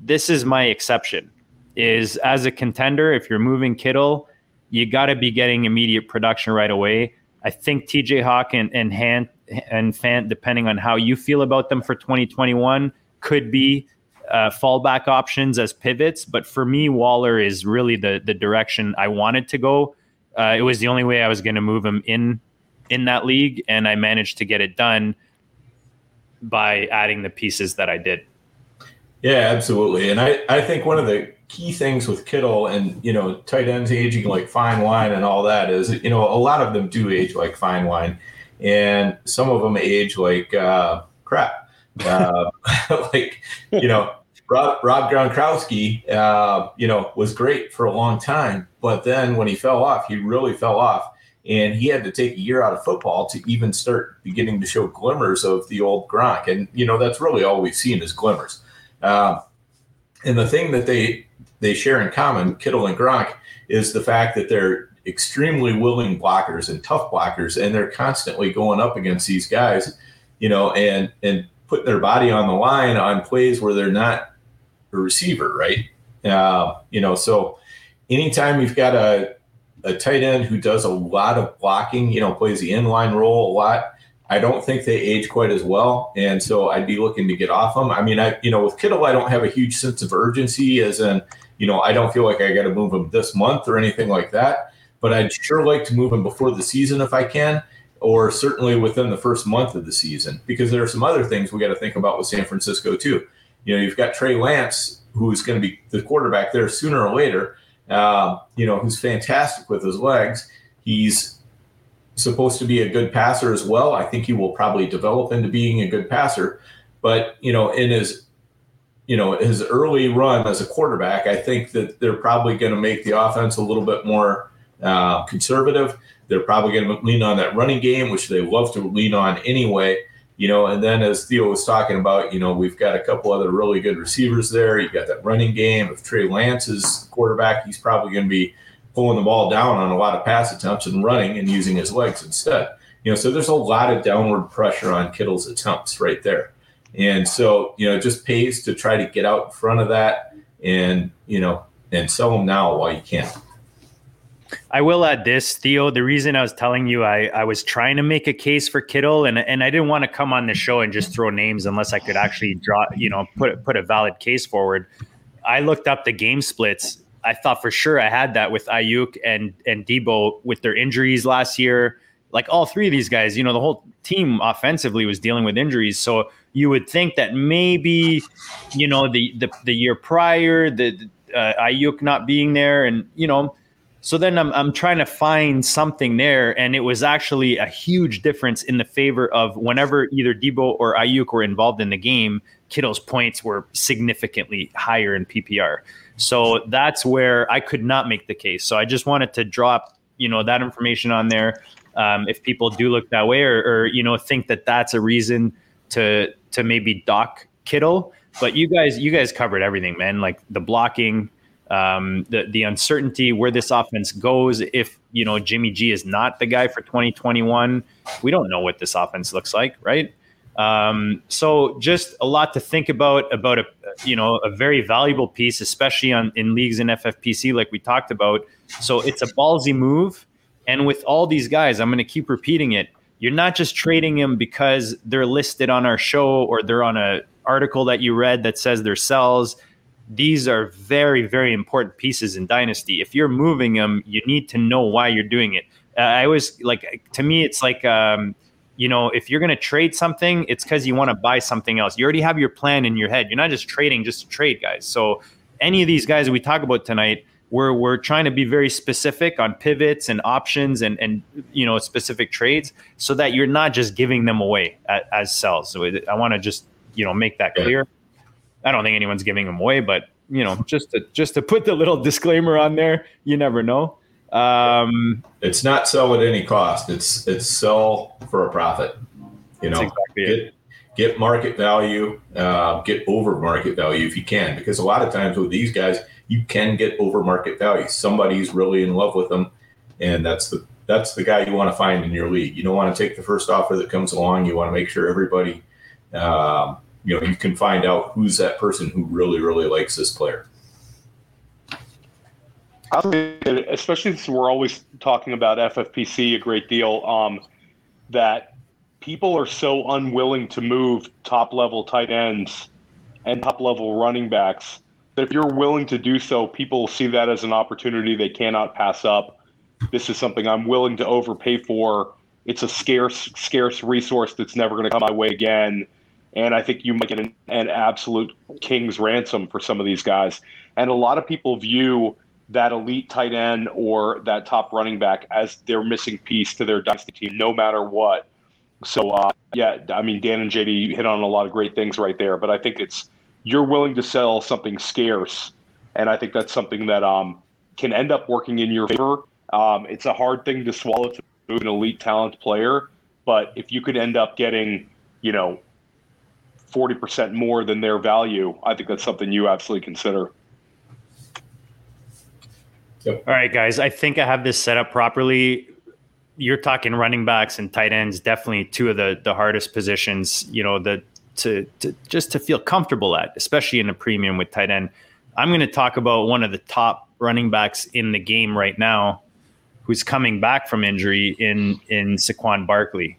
this is my exception is as a contender, if you're moving Kittle, you got to be getting immediate production right away. I think TJ Hawk and and and Fant, depending on how you feel about them for 2021, could be uh, fallback options as pivots. But for me, Waller is really the the direction I wanted to go. Uh, it was the only way I was going to move him in in that league, and I managed to get it done by adding the pieces that I did. Yeah, absolutely. And I, I think one of the key things with Kittle and you know tight ends aging like fine wine and all that is you know a lot of them do age like fine wine, and some of them age like uh, crap. Uh, like you know Rob, Rob Gronkowski, uh, you know, was great for a long time, but then when he fell off, he really fell off, and he had to take a year out of football to even start beginning to show glimmers of the old Gronk. And you know, that's really all we've seen is glimmers. Uh, and the thing that they they share in common, Kittle and Gronk, is the fact that they're extremely willing blockers and tough blockers, and they're constantly going up against these guys, you know, and and putting their body on the line on plays where they're not a receiver, right? Uh, you know, so anytime you've got a a tight end who does a lot of blocking, you know, plays the inline role a lot. I don't think they age quite as well, and so I'd be looking to get off them. I mean, I you know with Kittle, I don't have a huge sense of urgency, as in you know, I don't feel like I got to move him this month or anything like that. But I'd sure like to move him before the season if I can, or certainly within the first month of the season, because there are some other things we got to think about with San Francisco too. You know, you've got Trey Lance, who's going to be the quarterback there sooner or later. Uh, you know, who's fantastic with his legs. He's supposed to be a good passer as well. I think he will probably develop into being a good passer. But you know, in his you know his early run as a quarterback, I think that they're probably going to make the offense a little bit more uh, conservative. They're probably going to lean on that running game, which they love to lean on anyway. You know, and then as Theo was talking about, you know, we've got a couple other really good receivers there. You've got that running game. If Trey Lance is quarterback, he's probably going to be pulling the ball down on a lot of pass attempts and running and using his legs instead. You know, so there's a lot of downward pressure on Kittle's attempts right there. And so, you know, it just pays to try to get out in front of that and, you know, and sell them now while you can. I will add this, Theo. The reason I was telling you I, I was trying to make a case for Kittle and, and I didn't want to come on the show and just throw names unless I could actually draw, you know, put put a valid case forward. I looked up the game splits. I thought for sure I had that with Aiyuk and and Deebo with their injuries last year. Like all three of these guys, you know, the whole team offensively was dealing with injuries. So you would think that maybe, you know, the the, the year prior, the uh, Aiyuk not being there, and you know, so then I'm I'm trying to find something there, and it was actually a huge difference in the favor of whenever either Deebo or Aiyuk were involved in the game. Kittle's points were significantly higher in PPR. So that's where I could not make the case. So I just wanted to drop, you know, that information on there. Um, if people do look that way or, or, you know, think that that's a reason to to maybe dock Kittle. But you guys, you guys covered everything, man. Like the blocking, um, the the uncertainty where this offense goes. If you know Jimmy G is not the guy for 2021, we don't know what this offense looks like, right? Um, so just a lot to think about about a you know a very valuable piece, especially on in leagues in FFPC, like we talked about. So it's a ballsy move. And with all these guys, I'm going to keep repeating it. You're not just trading them because they're listed on our show or they're on a article that you read that says they're sells. These are very, very important pieces in Dynasty. If you're moving them, you need to know why you're doing it. Uh, I always like to me, it's like um, you know, if you're going to trade something, it's because you want to buy something else. You already have your plan in your head. You're not just trading just to trade, guys. So any of these guys that we talk about tonight, we're we're trying to be very specific on pivots and options and and you know specific trades, so that you're not just giving them away as, as sells. So I want to just you know make that clear. I don't think anyone's giving them away, but you know just to just to put the little disclaimer on there, you never know. Um, it's not sell at any cost. It's it's sell for a profit. You know, exactly get, get market value, uh, get over market value if you can, because a lot of times with these guys, you can get over market value. Somebody's really in love with them, and that's the that's the guy you want to find in your league. You don't want to take the first offer that comes along. You want to make sure everybody, um, you know, you can find out who's that person who really really likes this player especially since we're always talking about FFPC a great deal, um, that people are so unwilling to move top level tight ends and top level running backs that if you're willing to do so, people see that as an opportunity they cannot pass up. This is something I'm willing to overpay for. It's a scarce, scarce resource that's never going to come my way again. And I think you might get an, an absolute king's ransom for some of these guys. And a lot of people view that elite tight end or that top running back as their missing piece to their dynasty team, no matter what. So, uh, yeah, I mean, Dan and JD hit on a lot of great things right there, but I think it's you're willing to sell something scarce, and I think that's something that um, can end up working in your favor. Um, it's a hard thing to swallow to an elite talent player, but if you could end up getting, you know, 40% more than their value, I think that's something you absolutely consider. Yep. All right, guys. I think I have this set up properly. You're talking running backs and tight ends, definitely two of the the hardest positions. You know, the to to just to feel comfortable at, especially in a premium with tight end. I'm going to talk about one of the top running backs in the game right now, who's coming back from injury in in Saquon Barkley.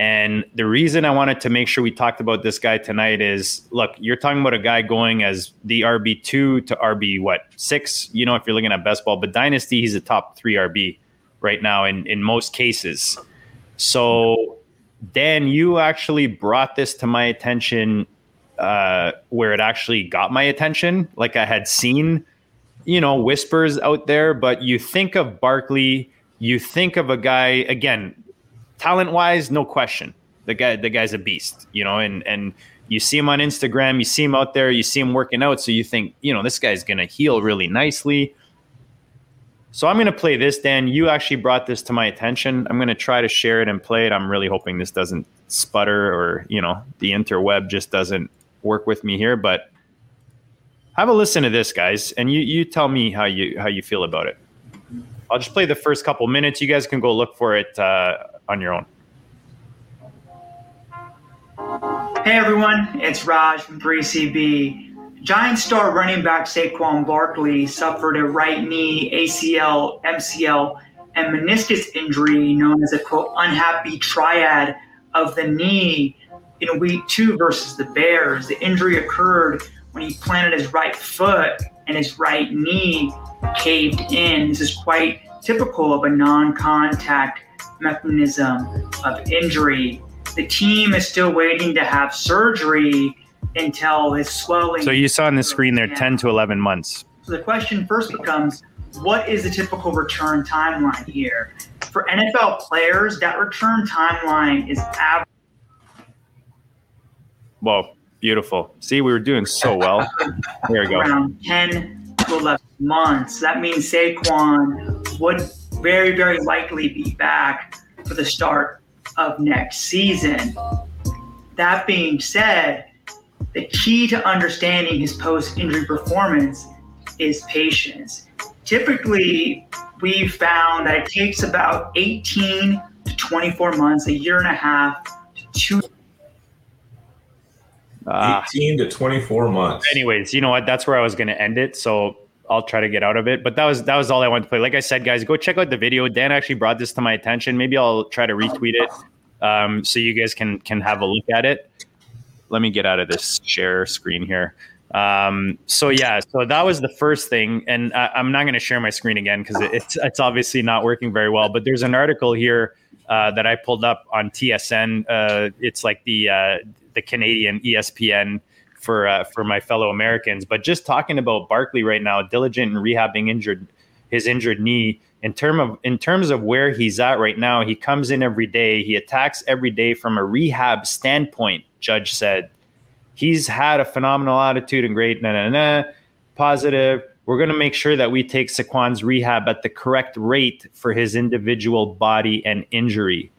And the reason I wanted to make sure we talked about this guy tonight is look, you're talking about a guy going as the RB2 to RB what, six? You know, if you're looking at best ball, but Dynasty, he's a top three RB right now in, in most cases. So, Dan, you actually brought this to my attention uh, where it actually got my attention. Like I had seen, you know, whispers out there, but you think of Barkley, you think of a guy, again, talent wise, no question. The guy, the guy's a beast, you know, and and you see him on Instagram, you see him out there, you see him working out, so you think, you know, this guy's gonna heal really nicely. So I'm gonna play this, Dan. You actually brought this to my attention. I'm gonna try to share it and play it. I'm really hoping this doesn't sputter or you know the interweb just doesn't work with me here, but have a listen to this, guys, and you you tell me how you how you feel about it. I'll just play the first couple minutes. You guys can go look for it uh, on your own. Hey everyone, it's Raj from 3CB. Giant star running back Saquon Barkley suffered a right knee, ACL, MCL, and meniscus injury known as a quote unhappy triad of the knee in week two versus the Bears. The injury occurred when he planted his right foot and his right knee caved in. This is quite typical of a non contact mechanism of injury. The team is still waiting to have surgery until his swelling. So you saw on the screen there 10 to 11 months. So the question first becomes what is the typical return timeline here? For NFL players, that return timeline is average. Whoa, beautiful. See, we were doing so well. There we go. Around 10 to 11 months. That means Saquon would very, very likely be back for the start of next season. That being said, the key to understanding his post injury performance is patience. Typically, we've found that it takes about 18 to 24 months, a year and a half to two. Uh, 18 to 24 months. Anyways, you know what? That's where I was going to end it. So I'll try to get out of it. But that was that was all I wanted to play. Like I said, guys, go check out the video. Dan actually brought this to my attention. Maybe I'll try to retweet it um, so you guys can can have a look at it. Let me get out of this share screen here. Um, so yeah, so that was the first thing, and I, am not going to share my screen again because it, it's it's obviously not working very well. But there's an article here uh, that I pulled up on TSN. Uh, it's like the uh, the Canadian ESPN for uh, for my fellow Americans. But just talking about Barkley right now, diligent in rehabbing injured his injured knee. In term of in terms of where he's at right now, he comes in every day. He attacks every day from a rehab standpoint. Judge said he's had a phenomenal attitude and great na na na positive. We're going to make sure that we take Saquon's rehab at the correct rate for his individual body and injury.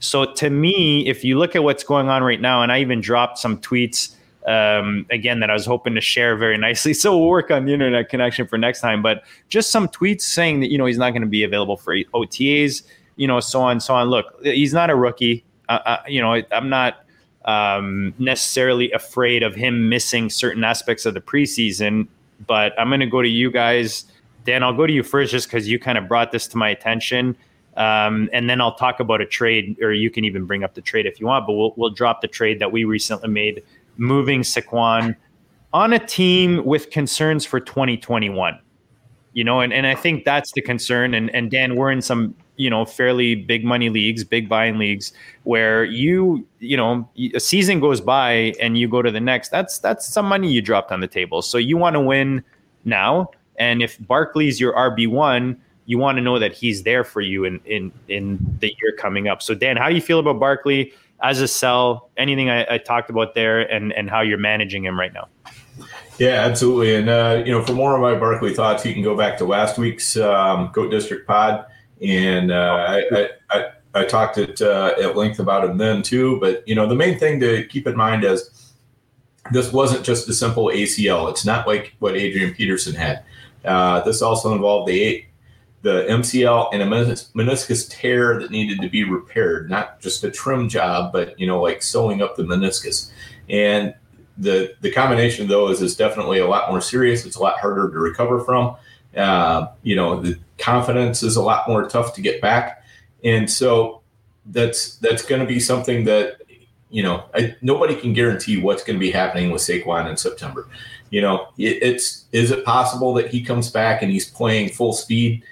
So to me, if you look at what's going on right now, and I even dropped some tweets um, again that I was hoping to share very nicely. So we'll work on the internet connection for next time. But just some tweets saying that you know he's not going to be available for OTAs, you know, so on, so on. Look, he's not a rookie. Uh, uh, you know, I'm not um, necessarily afraid of him missing certain aspects of the preseason. But I'm going to go to you guys, Dan. I'll go to you first, just because you kind of brought this to my attention. Um, and then I'll talk about a trade, or you can even bring up the trade if you want. But we'll we'll drop the trade that we recently made moving Saquon on a team with concerns for 2021. You know, and, and I think that's the concern. And and Dan, we're in some, you know, fairly big money leagues, big buying leagues, where you, you know, a season goes by and you go to the next. That's that's some money you dropped on the table. So you want to win now. And if Barkley's your RB one, you want to know that he's there for you in in in the year coming up. So Dan, how do you feel about Barkley? as a sell, anything I, I, talked about there, and and how you're managing him right now. Yeah, absolutely. And uh, you know, for more of my Barkley thoughts, you can go back to last week's um, Goat District Pod, and uh, I, I, I, talked at uh, at length about him then too. But you know, the main thing to keep in mind is this wasn't just a simple ACL. It's not like what Adrian Peterson had. Uh, this also involved the the MCL and a meniscus tear that needed to be repaired, not just a trim job, but you know, like sewing up the meniscus. And the the combination of those is definitely a lot more serious. It's a lot harder to recover from. Uh, you know, the confidence is a lot more tough to get back, and so that's that's going to be something that you know I, nobody can guarantee what's going to be happening with Saquon in September. You know, it, it's is it possible that he comes back and he's playing full speed?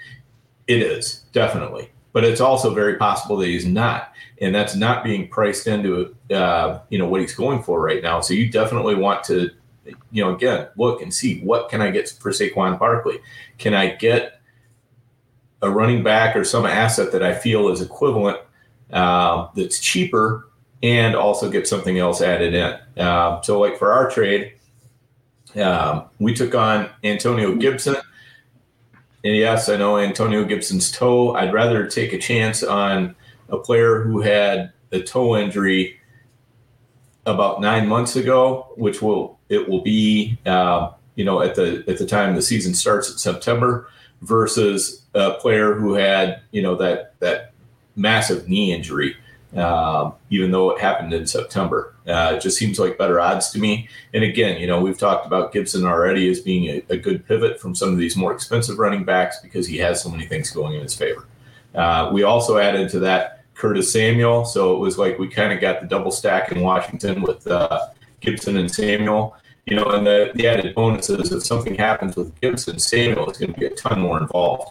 It is definitely, but it's also very possible that he's not, and that's not being priced into uh, you know what he's going for right now. So you definitely want to, you know, again look and see what can I get for Saquon Barkley? Can I get a running back or some asset that I feel is equivalent uh, that's cheaper and also get something else added in? Uh, so like for our trade. Um, we took on Antonio Gibson and yes, I know Antonio Gibson's toe. I'd rather take a chance on a player who had a toe injury about nine months ago, which will it will be uh, you know at the at the time the season starts in September, versus a player who had you know that that massive knee injury um, even though it happened in September. Uh, it just seems like better odds to me. And again, you know, we've talked about Gibson already as being a, a good pivot from some of these more expensive running backs because he has so many things going in his favor. Uh, we also added to that Curtis Samuel. So it was like we kind of got the double stack in Washington with uh, Gibson and Samuel. You know, and the, the added bonus is if something happens with Gibson, Samuel is going to be a ton more involved.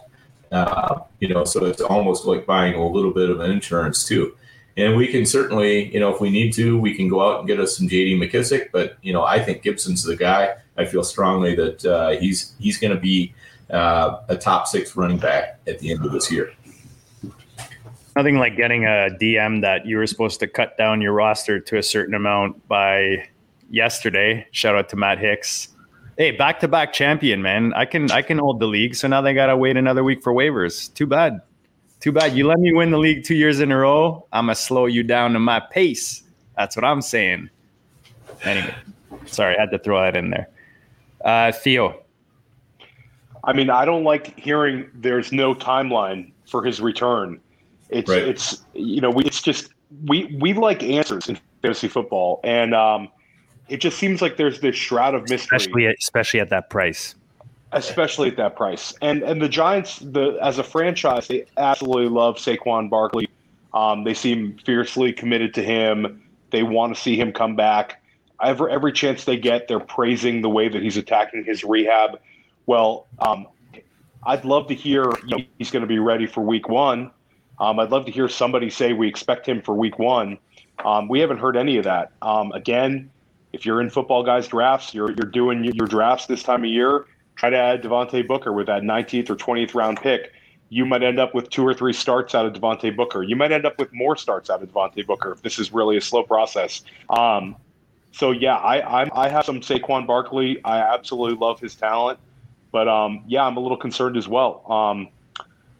Uh, you know, so it's almost like buying a little bit of an insurance too and we can certainly, you know, if we need to, we can go out and get us some J.D. McKissic. But you know, I think Gibson's the guy. I feel strongly that uh, he's he's going to be uh, a top six running back at the end of this year. Nothing like getting a DM that you were supposed to cut down your roster to a certain amount by yesterday. Shout out to Matt Hicks. Hey, back to back champion, man. I can I can hold the league. So now they gotta wait another week for waivers. Too bad. Too bad you let me win the league two years in a row. I'm gonna slow you down to my pace. That's what I'm saying. Anyway, sorry, I had to throw that in there. Uh, Theo. I mean, I don't like hearing there's no timeline for his return. It's right. it's you know we it's just we we like answers in fantasy football, and um, it just seems like there's this shroud of mystery, especially especially at that price. Especially at that price. And and the Giants, the as a franchise, they absolutely love Saquon Barkley. Um, they seem fiercely committed to him. They want to see him come back. Every every chance they get, they're praising the way that he's attacking his rehab. Well, um, I'd love to hear you know, he's going to be ready for Week One. Um, I'd love to hear somebody say we expect him for Week One. Um, we haven't heard any of that. Um, again, if you're in football guys drafts, you're you're doing your drafts this time of year. Try to add Devontae Booker with that 19th or 20th round pick. You might end up with two or three starts out of Devontae Booker. You might end up with more starts out of Devontae Booker if this is really a slow process. Um, so yeah, I, I I have some Saquon Barkley. I absolutely love his talent, but um, yeah, I'm a little concerned as well. Um,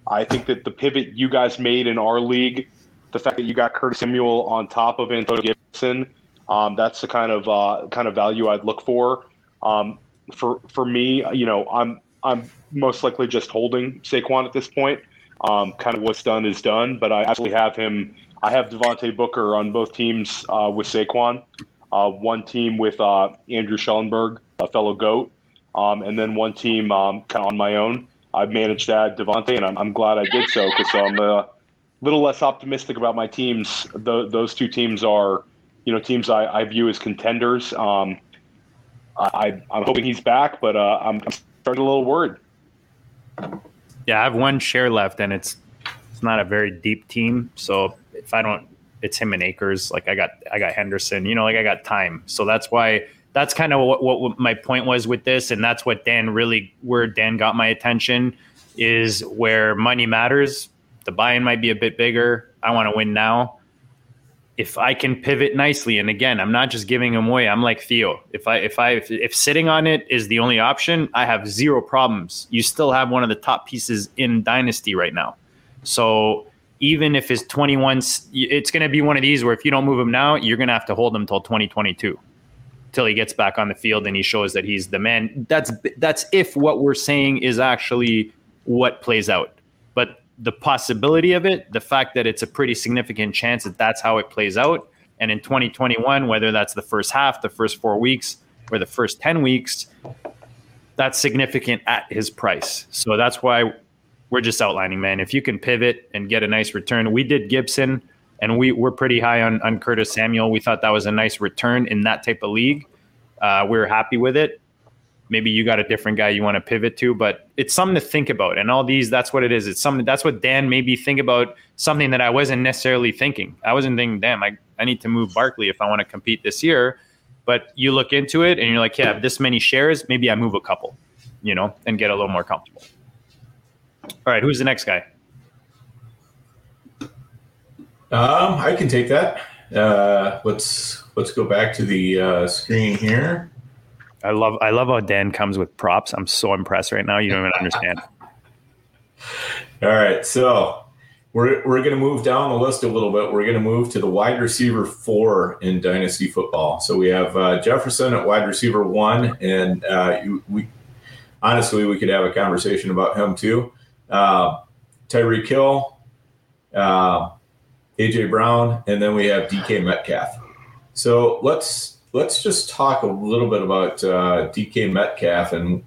I think that the pivot you guys made in our league, the fact that you got Curtis Samuel on top of Antonio Gibson, um, that's the kind of uh, kind of value I'd look for. Um, for for me, you know, I'm I'm most likely just holding Saquon at this point. Um, kind of what's done is done, but I actually have him. I have Devontae Booker on both teams uh, with Saquon. Uh, one team with uh, Andrew Schellenberg, a fellow goat, um, and then one team um, kind of on my own. I've managed that Devontae, and I'm, I'm glad I did so because I'm a little less optimistic about my teams. The, those two teams are, you know, teams I, I view as contenders. Um, I, I'm hoping he's back, but uh, I'm, I'm starting a little worried. Yeah, I have one share left, and it's it's not a very deep team. So if I don't, it's him and Akers. Like I got I got Henderson. You know, like I got time. So that's why that's kind of what, what my point was with this, and that's what Dan really where Dan got my attention is where money matters. The buy-in might be a bit bigger. I want to win now if I can pivot nicely, and again, I'm not just giving them away. I'm like Theo. If I if I if, if, sitting on it is the only option, I have zero problems. You still have one of the top pieces in Dynasty right now. So even if it's 21, it's going to be one of these where if you don't move him now, you're going to have to hold him till 2022, till he gets back on the field and he shows that he's the man. That's that's if what we're saying is actually what plays out. The possibility of it, the fact that it's a pretty significant chance that that's how it plays out. And in 2021, whether that's the first half, the first four weeks, or the first 10 weeks, that's significant at his price. So that's why we're just outlining, man. If you can pivot and get a nice return, we did Gibson and we were pretty high on, on Curtis Samuel. We thought that was a nice return in that type of league. Uh, we are happy with it maybe you got a different guy you want to pivot to, but it's something to think about. And all these, that's what it is. It's something that's what Dan made me think about something that I wasn't necessarily thinking. I wasn't thinking, damn, I, I need to move Barkley if I want to compete this year. But you look into it and you're like, yeah, this many shares, maybe I move a couple, you know, and get a little more comfortable. All right, who's the next guy? Um, I can take that. Uh, let's let's go back to the uh, screen here. I love I love how Dan comes with props. I'm so impressed right now. You don't even understand. All right, so we're we're going to move down the list a little bit. We're going to move to the wide receiver four in dynasty football. So we have uh, Jefferson at wide receiver one, and uh, we honestly we could have a conversation about him too. Uh, Hill, uh, AJ Brown, and then we have DK Metcalf. So let's let's just talk a little bit about uh, DK Metcalf and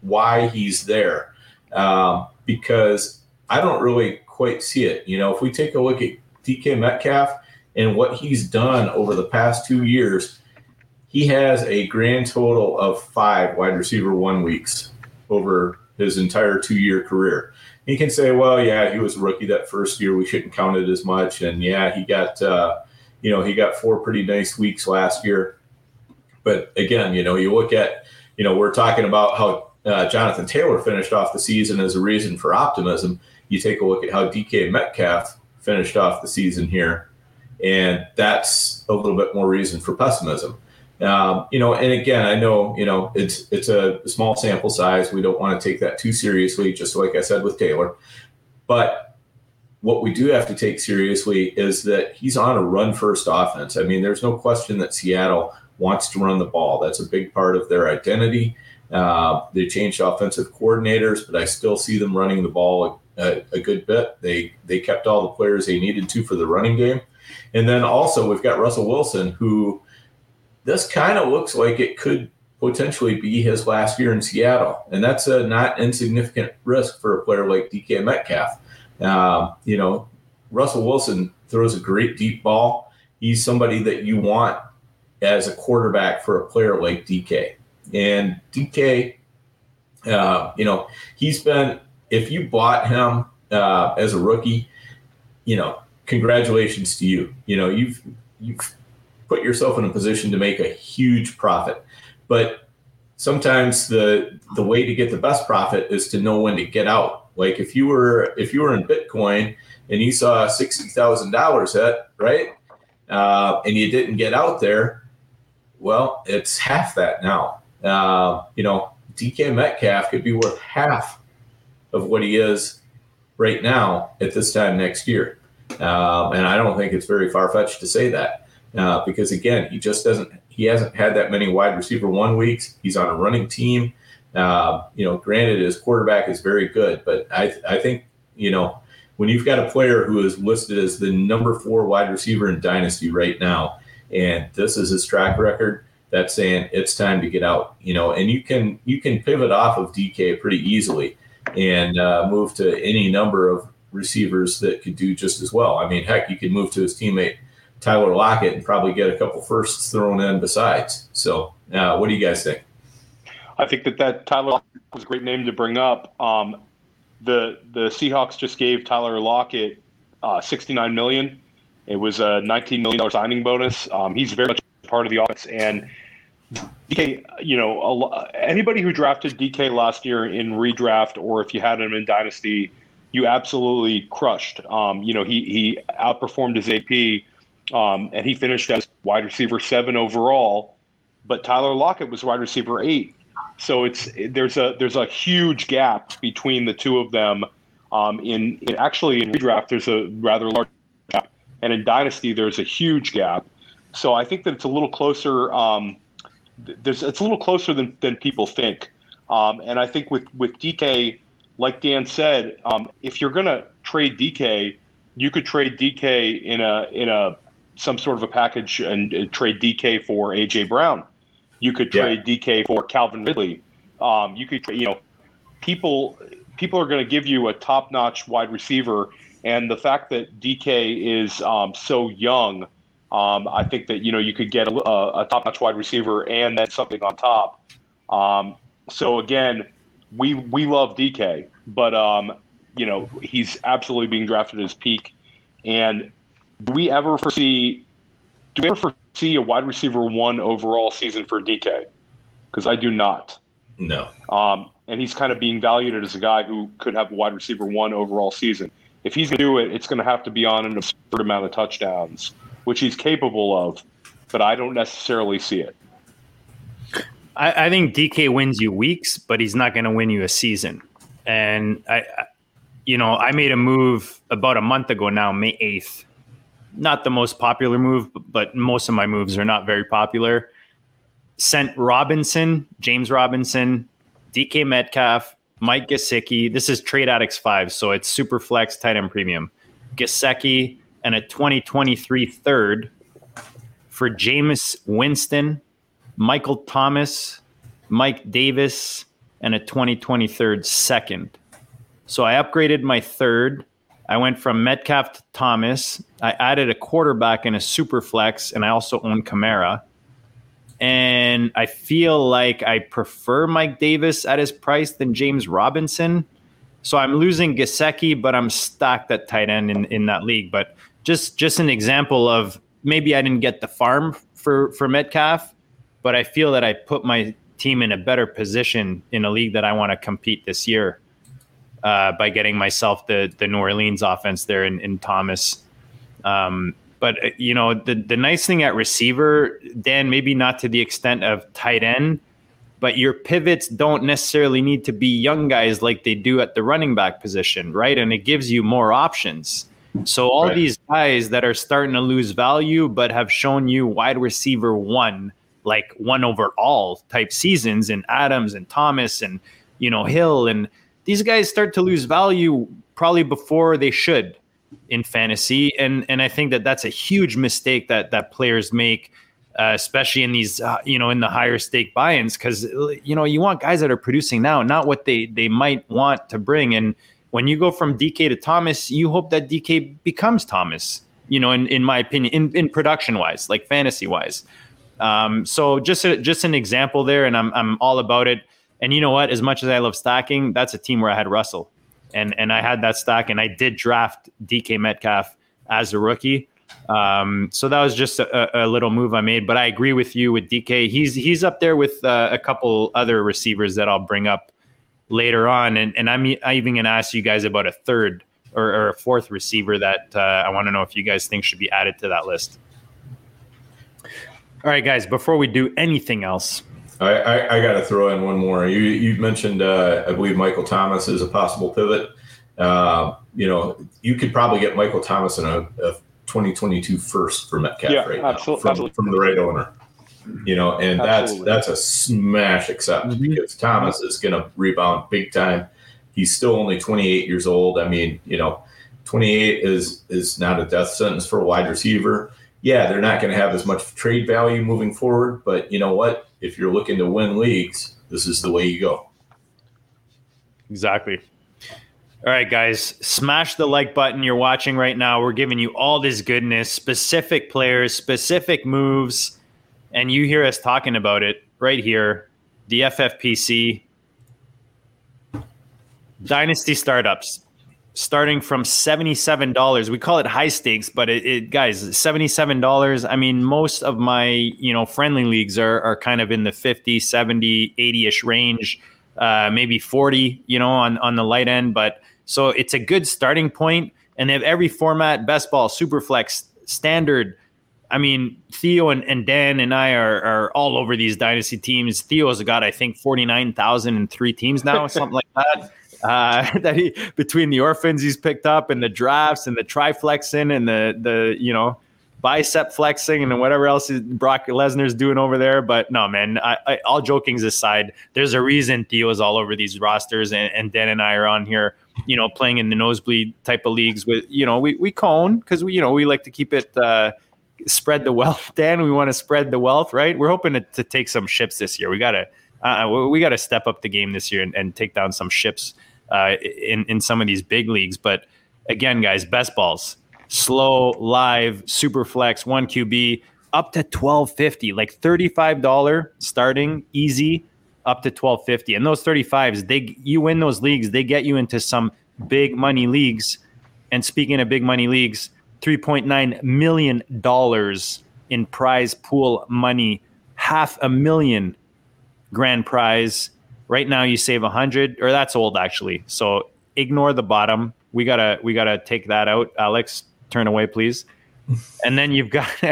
why he's there. Um, because I don't really quite see it. You know, if we take a look at DK Metcalf and what he's done over the past two years, he has a grand total of five wide receiver one weeks over his entire two year career. You can say, well, yeah, he was a rookie that first year. We shouldn't count it as much. And yeah, he got, uh, you know, he got four pretty nice weeks last year. But again, you know, you look at, you know, we're talking about how uh, Jonathan Taylor finished off the season as a reason for optimism. You take a look at how DK Metcalf finished off the season here, and that's a little bit more reason for pessimism. Um, you know, and again, I know you know it's it's a small sample size. We don't want to take that too seriously, just like I said with Taylor. But what we do have to take seriously is that he's on a run first offense. I mean, there's no question that Seattle wants to run the ball. That's a big part of their identity. Uh, they changed offensive coordinators, but I still see them running the ball a, a, good bit. They they kept all the players they needed to for the running game, and then also we've got Russell Wilson, who this kind of looks like it could potentially be his last year in Seattle, and that's a not insignificant risk for a player like DK Metcalf. Um, you know, Russell Wilson throws a great deep ball. He's somebody that you want as a quarterback for a player like DK. And DK, uh, you know, he's been, if you bought him uh, as a rookie, you know, congratulations to you. You know, you've, you've put yourself in a position to make a huge profit. But sometimes the the way to get the best profit is to know when to get out. Like if you were if you were in Bitcoin and you saw sixty thousand dollars hit, right, uh, and you didn't get out there, well, it's half that now. Uh, you know, DK Metcalf could be worth half of what he is right now at this time next year. Um, and I don't think it's very far fetched to say that uh, because again, he just doesn't. He hasn't had that many wide receiver one weeks. He's on a running team. Uh, you know, granted, his quarterback is very good, but I I think you know when you've got a player who is listed as the number four wide receiver in Dynasty right now, and this is his track record, that's saying it's time to get out. You know, and you can you can pivot off of DK pretty easily and uh, move to any number of receivers that could do just as well. I mean, heck, you could move to his teammate Tyler Lockett and probably get a couple firsts thrown in besides. So, uh, what do you guys think? I think that that Tyler was a great name to bring up. Um, the the Seahawks just gave Tyler Lockett uh, 69 million. It was a 19 million dollar signing bonus. Um, he's very much part of the offense, and DK, you know, a, anybody who drafted DK last year in redraft, or if you had him in dynasty, you absolutely crushed. Um, you know, he he outperformed his AP, um, and he finished as wide receiver seven overall. But Tyler Lockett was wide receiver eight. So it's there's a there's a huge gap between the two of them. Um, in, in actually in redraft, there's a rather large gap, and in dynasty, there's a huge gap. So I think that it's a little closer. Um, there's it's a little closer than than people think. Um, and I think with with DK, like Dan said, um, if you're gonna trade DK, you could trade DK in a in a some sort of a package and, and trade DK for AJ Brown you could trade yeah. DK for Calvin Ridley. Um, you could, you know, people people are going to give you a top notch wide receiver, and the fact that DK is um, so young, um, I think that you know you could get a, a top notch wide receiver and then something on top. Um, so again, we we love DK, but um, you know he's absolutely being drafted at his peak, and do we ever foresee? Do we ever see a wide receiver one overall season for DK because I do not. No. Um, and he's kind of being valued as a guy who could have a wide receiver one overall season. If he's going to do it, it's going to have to be on an absurd amount of touchdowns, which he's capable of, but I don't necessarily see it. I, I think DK wins you weeks, but he's not going to win you a season. And I, I, you know, I made a move about a month ago now, May 8th, not the most popular move, but most of my moves are not very popular. Sent Robinson, James Robinson, DK Metcalf, Mike Gesicki. This is Trade Addicts 5, so it's super flex tight end premium. Gesicki and a 2023 third for Jameis Winston, Michael Thomas, Mike Davis, and a 2023 second. So I upgraded my third I went from Metcalf to Thomas. I added a quarterback and a super flex, and I also own Kamara. And I feel like I prefer Mike Davis at his price than James Robinson. So I'm losing Gesicki, but I'm stacked at tight end in, in that league. But just just an example of maybe I didn't get the farm for for Metcalf, but I feel that I put my team in a better position in a league that I want to compete this year uh, by getting myself the the New Orleans offense there in, in Thomas. Um, but uh, you know the the nice thing at receiver, Dan, maybe not to the extent of tight end, but your pivots don't necessarily need to be young guys like they do at the running back position, right? And it gives you more options. So all right. these guys that are starting to lose value but have shown you wide receiver one, like one overall type seasons in Adams and Thomas and you know Hill and these guys start to lose value probably before they should in fantasy and and I think that that's a huge mistake that that players make uh, especially in these, uh, you know, in the higher stake buy-ins, because you know you want guys that are producing now, not what they they might want to bring. And when you go from DK to Thomas, you hope that DK becomes Thomas. You know, in in my opinion, in in production wise, like fantasy wise. Um, so just a, just an example there, and I'm I'm all about it. And you know what? As much as I love stacking, that's a team where I had Russell, and and I had that stack, and I did draft DK Metcalf as a rookie. Um, so that was just a, a, little move I made. But I agree with you with DK. He's he's up there with uh, a couple other receivers that I'll bring up later on. And and I'm I even gonna ask you guys about a third or, or a fourth receiver that uh, I want to know if you guys think should be added to that list. All right, guys. Before we do anything else, I, I, I got to throw in one more. You you mentioned uh, I believe Michael Thomas is a possible pivot. Uh, you know, you could probably get Michael Thomas in a, a 2022 first for Metcalf yeah, right absolutely, now from, absolutely. from the right owner. You know, and absolutely. that's that's a smash accept mm-hmm. because Thomas is going to rebound big time. He's still only 28 years old. I mean, you know, 28 is is not a death sentence for a wide receiver. Yeah, they're not going to have as much trade value moving forward, but you know what? If you're looking to win leagues, this is the way you go. Exactly. All right, guys, smash the like button you're watching right now. We're giving you all this goodness, specific players, specific moves, and you hear us talking about it right here. The FFPC Dynasty startups starting from $77. We call it high stakes, but it, it guys, $77. I mean, most of my, you know, friendly leagues are, are kind of in the 50, 70, 80-ish range, uh, maybe 40, you know, on, on the light end, but so it's a good starting point, and they have every format: best ball, super flex, standard. I mean, Theo and, and Dan and I are, are all over these dynasty teams. Theo's got, I think, forty nine thousand and three teams now, something like that. Uh, that he between the orphans he's picked up and the drafts and the triflexing and the the you know bicep flexing and whatever else Brock Lesnar's doing over there. But no, man, I, I, all jokings aside, there's a reason Theo's all over these rosters, and, and Dan and I are on here, you know, playing in the nosebleed type of leagues with, you know, we, we cone because we, you know, we like to keep it, uh, spread the wealth, Dan. We want to spread the wealth, right? We're hoping to, to take some ships this year. We got to, uh, we got to step up the game this year and, and take down some ships uh, in, in some of these big leagues. But again, guys, best balls slow, live, super flex, one QB, up to twelve fifty, like thirty five dollar starting, easy, up to twelve fifty. And those thirty fives, they you win those leagues, they get you into some big money leagues. And speaking of big money leagues, three point nine million dollars in prize pool money, half a million grand prize. Right now, you save a hundred, or that's old actually. So ignore the bottom. We gotta we gotta take that out, Alex turn away, please. and then you've got,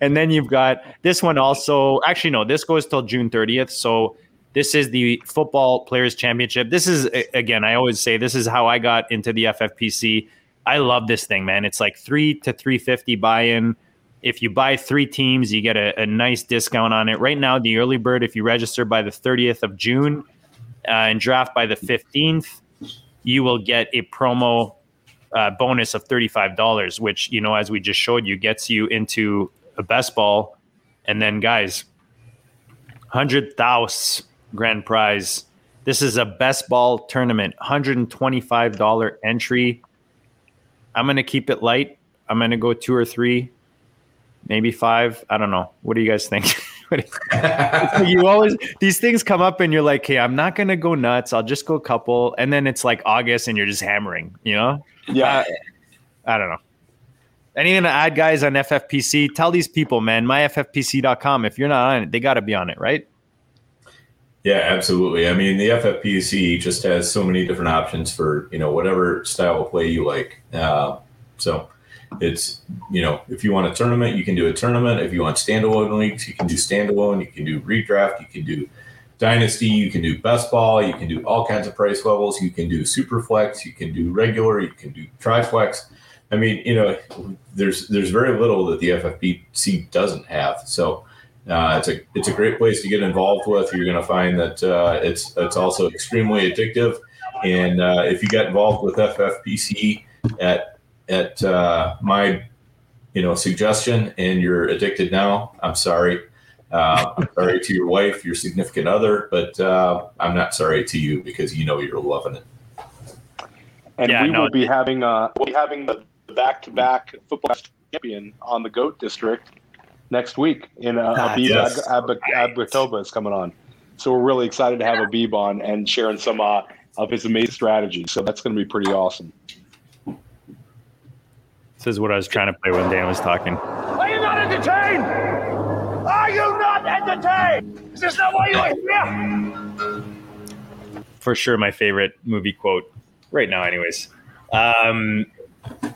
and then you've got this one also. Actually, no, this goes till June 30th. So this is the Football Players Championship. This is again, I always say this is how I got into the FFPC. I love this thing, man. It's like three to 350 buy-in. If you buy three teams, you get a, a nice discount on it. Right now, the early bird, if you register by the 30th of June uh, and draft by the 15th, you will get a promo uh, bonus of $35, which, you know, as we just showed you, gets you into a best ball. And then, guys, 100,000 grand prize. This is a best ball tournament, $125 entry. I'm going to keep it light. I'm going to go two or three, maybe five. I don't know. What do you guys think? you always these things come up and you're like, hey, I'm not gonna go nuts. I'll just go a couple, and then it's like August and you're just hammering. You know? Yeah. Uh, I don't know. Anything to add, guys, on FFPC? Tell these people, man, myffpc.com. If you're not on it, they got to be on it, right? Yeah, absolutely. I mean, the FFPC just has so many different options for you know whatever style of play you like. Uh, so it's you know if you want a tournament, you can do a tournament. If you want standalone leagues, you can do standalone. You can do redraft. You can do dynasty. You can do best ball. You can do all kinds of price levels. You can do super flex. You can do regular. You can do triflex. I mean, you know, there's there's very little that the FFPC doesn't have. So uh, it's a it's a great place to get involved with. You're going to find that uh, it's it's also extremely addictive. And uh, if you get involved with FFPC at at uh, my you know suggestion and you're addicted now, I'm sorry. Uh, I'm sorry to your wife, your significant other, but uh, I'm not sorry to you because you know you're loving it. And yeah, we no, will be having uh, we'll be having the back-to-back football champion on the Goat District next week in uh, Abib yes. Ab- Ab- is coming on. So we're really excited to have Abib on and sharing some uh, of his amazing strategies. So that's going to be pretty awesome. This is what I was trying to play when Dan was talking. Are you not entertained? Are you not entertained? Is this not why you are here? For sure, my favorite movie quote right now, anyways. Um, all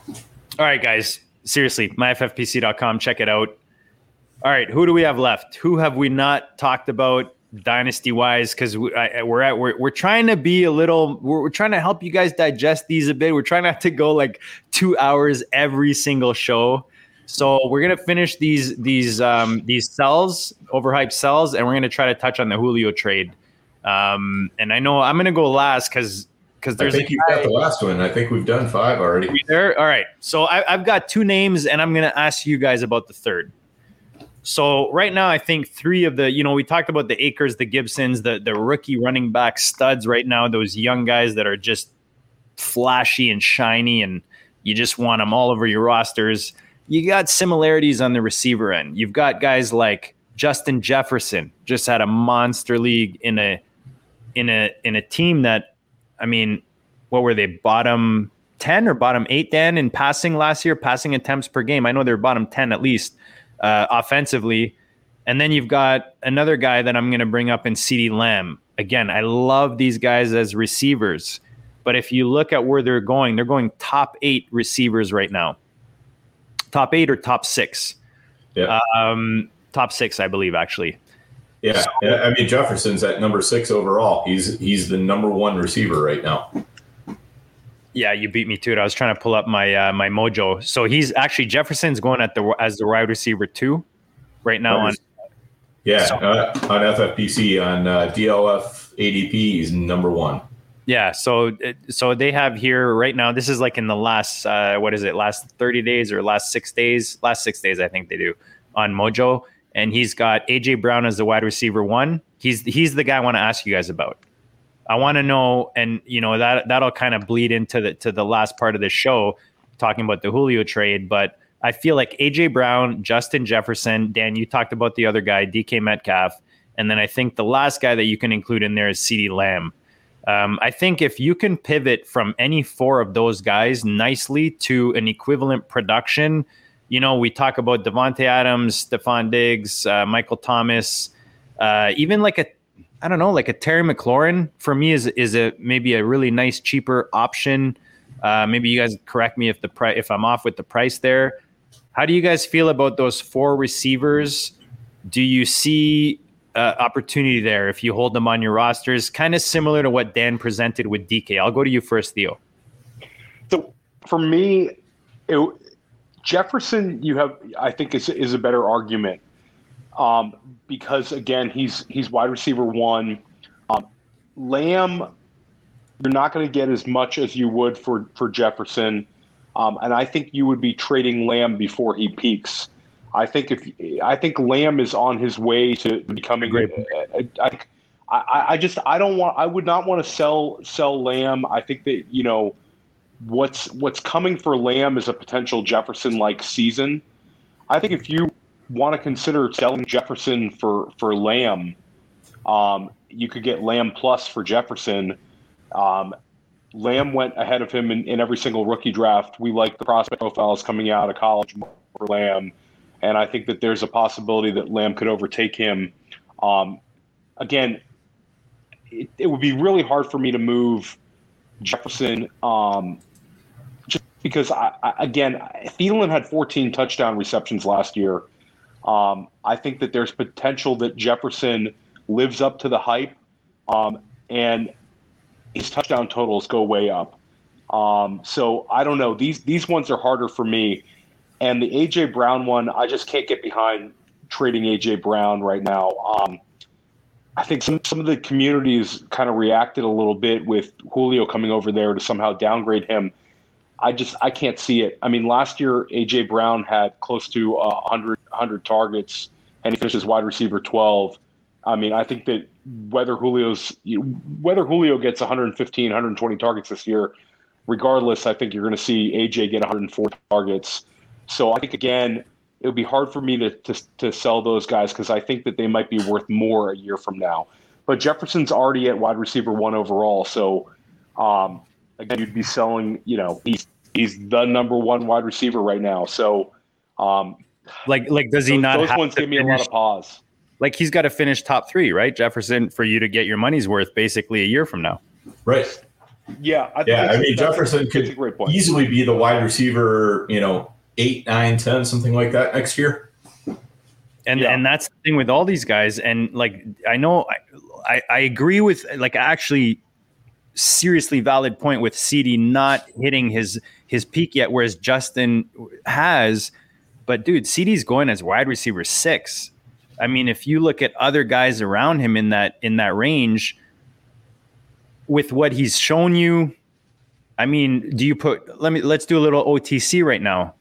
right, guys. Seriously, myffpc.com. Check it out. All right, who do we have left? Who have we not talked about dynasty wise? Because we, are at we're, we're trying to be a little. We're, we're trying to help you guys digest these a bit. We're trying not to go like two hours every single show. So we're gonna finish these these um, these sells, overhyped sells, and we're gonna try to touch on the Julio trade. Um, and I know I'm gonna go last because because there's. I think you've got the last one. I think we've done five already. There, all right. So I, I've got two names, and I'm gonna ask you guys about the third. So right now, I think three of the, you know, we talked about the Akers, the Gibsons, the the rookie running back studs right now, those young guys that are just flashy and shiny, and you just want them all over your rosters. You got similarities on the receiver end. You've got guys like Justin Jefferson, just had a monster league in a in a in a team that, I mean, what were they bottom ten or bottom eight? then in passing last year, passing attempts per game. I know they're bottom ten at least uh, offensively. And then you've got another guy that I'm going to bring up in CeeDee Lamb. Again, I love these guys as receivers, but if you look at where they're going, they're going top eight receivers right now. Top eight or top six? Yeah. Um, top six, I believe, actually. Yeah, so, I mean Jefferson's at number six overall. He's he's the number one receiver right now. Yeah, you beat me to it. I was trying to pull up my uh, my mojo. So he's actually Jefferson's going at the as the wide receiver two right now on. Yeah, so, uh, on FFPC on uh, DLF ADP he's number one. Yeah, so so they have here right now. This is like in the last uh, what is it? Last thirty days or last six days? Last six days, I think they do on Mojo, and he's got AJ Brown as the wide receiver one. He's he's the guy I want to ask you guys about. I want to know, and you know that that'll kind of bleed into the to the last part of the show, talking about the Julio trade. But I feel like AJ Brown, Justin Jefferson, Dan, you talked about the other guy, DK Metcalf, and then I think the last guy that you can include in there is CeeDee Lamb. Um, I think if you can pivot from any four of those guys nicely to an equivalent production, you know, we talk about Davante Adams, Stefon Diggs, uh, Michael Thomas, uh, even like a I don't know, like a Terry McLaurin for me is is a maybe a really nice cheaper option. Uh, maybe you guys correct me if the price if I'm off with the price there. How do you guys feel about those four receivers? Do you see uh, opportunity there if you hold them on your rosters? Kind of similar to what Dan presented with DK. I'll go to you first, Theo. So for me, it, Jefferson, you have I think is is a better argument um, because again, he's he's wide receiver one. Um, Lamb, you're not going to get as much as you would for for Jefferson, um, and I think you would be trading Lamb before he peaks. I think if I think Lamb is on his way to becoming great. I, I, I just I don't want I would not want to sell sell Lamb. I think that you know what's what's coming for Lamb is a potential Jefferson like season. I think if you want to consider selling Jefferson for for Lamb, um, you could get Lamb plus for Jefferson. Um, Lamb went ahead of him in, in, every single rookie draft. We like the prospect profiles coming out of college for Lamb, and I think that there's a possibility that Lamb could overtake him. Um, again, it, it, would be really hard for me to move Jefferson um, just because, I, I, again, Thielen had 14 touchdown receptions last year. Um, I think that there's potential that Jefferson lives up to the hype, um, and his touchdown totals go way up. Um, so I don't know. These these ones are harder for me, and the AJ Brown one, I just can't get behind trading AJ Brown right now. Um, I think some some of the communities kind of reacted a little bit with Julio coming over there to somehow downgrade him. I just I can't see it. I mean, last year AJ Brown had close to uh, 100 100 targets, and he finished as wide receiver 12. I mean, I think that whether Julio's whether Julio gets 115, 120 targets this year, regardless, I think you're going to see AJ get 104 targets. So I think again, it would be hard for me to to, to sell those guys because I think that they might be worth more a year from now. But Jefferson's already at wide receiver one overall, so um, again, you'd be selling. You know, he's he's the number one wide receiver right now. So, um, like like does he those, not? Those ones give me a lot of pause. Like he's got to finish top three, right, Jefferson, for you to get your money's worth basically a year from now. Right. Yeah. I yeah. I mean, Jefferson could easily be the wide receiver. You know, eight, nine, ten, something like that next year. And yeah. and that's the thing with all these guys. And like I know I, I, I agree with like actually seriously valid point with CeeDee not hitting his his peak yet, whereas Justin has. But dude, CeeDee's going as wide receiver six. I mean, if you look at other guys around him in that in that range, with what he's shown you, I mean, do you put? Let me let's do a little OTC right now.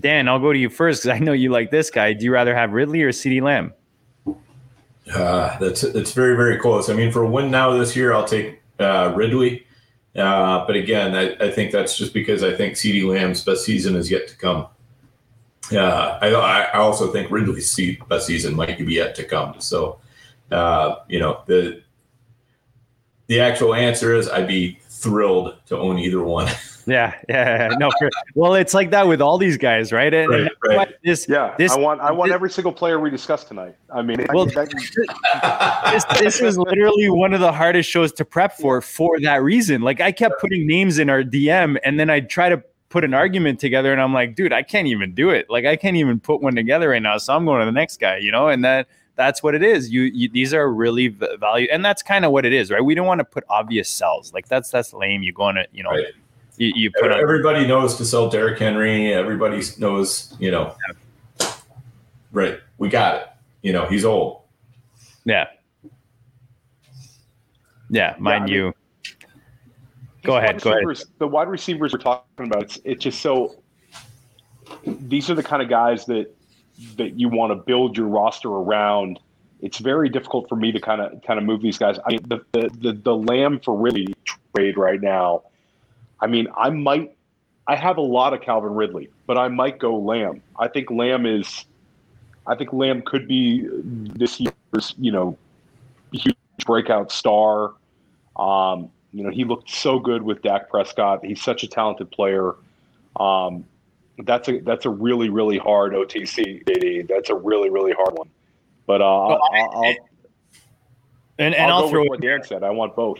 Dan, I'll go to you first because I know you like this guy. Do you rather have Ridley or CeeDee Lamb? Uh, that's it's very very close. I mean, for a win now this year, I'll take uh, Ridley. Uh, but again, I, I, think that's just because I think CeeDee Lamb's best season is yet to come. Uh, I, I also think Ridley's best season might be yet to come. So, uh, you know, the the actual answer is I'd be thrilled to own either one. Yeah, yeah, no. For, well, it's like that with all these guys, right? And, right, right. This, yeah, this, I want, I want this, every single player we discussed tonight. I mean, well, this, this was literally one of the hardest shows to prep for for that reason. Like, I kept putting names in our DM, and then I try to put an argument together, and I'm like, dude, I can't even do it. Like, I can't even put one together right now. So I'm going to the next guy, you know, and that that's what it is. You, you these are really value, and that's kind of what it is, right? We don't want to put obvious sells. Like that's that's lame. You go on it, you know. Right you, you put everybody on. knows to sell Derrick Henry. Everybody knows, you know, yeah. right? We got it. You know, he's old. Yeah. Yeah, mind yeah, you. Mean, go ahead. Go ahead. The wide receivers we're talking about, it's, it's just so. These are the kind of guys that that you want to build your roster around. It's very difficult for me to kind of kind of move these guys. I mean, the the the, the Lamb for Ridley trade right now I mean, I might. I have a lot of Calvin Ridley, but I might go Lamb. I think Lamb is. I think Lamb could be this year's, you know, huge breakout star. Um, you know, he looked so good with Dak Prescott. He's such a talented player. Um, that's a that's a really really hard OTC. That's a really really hard one. But uh, I'll, I'll, I'll, and and I'll, I'll throw what Dan said. I want both.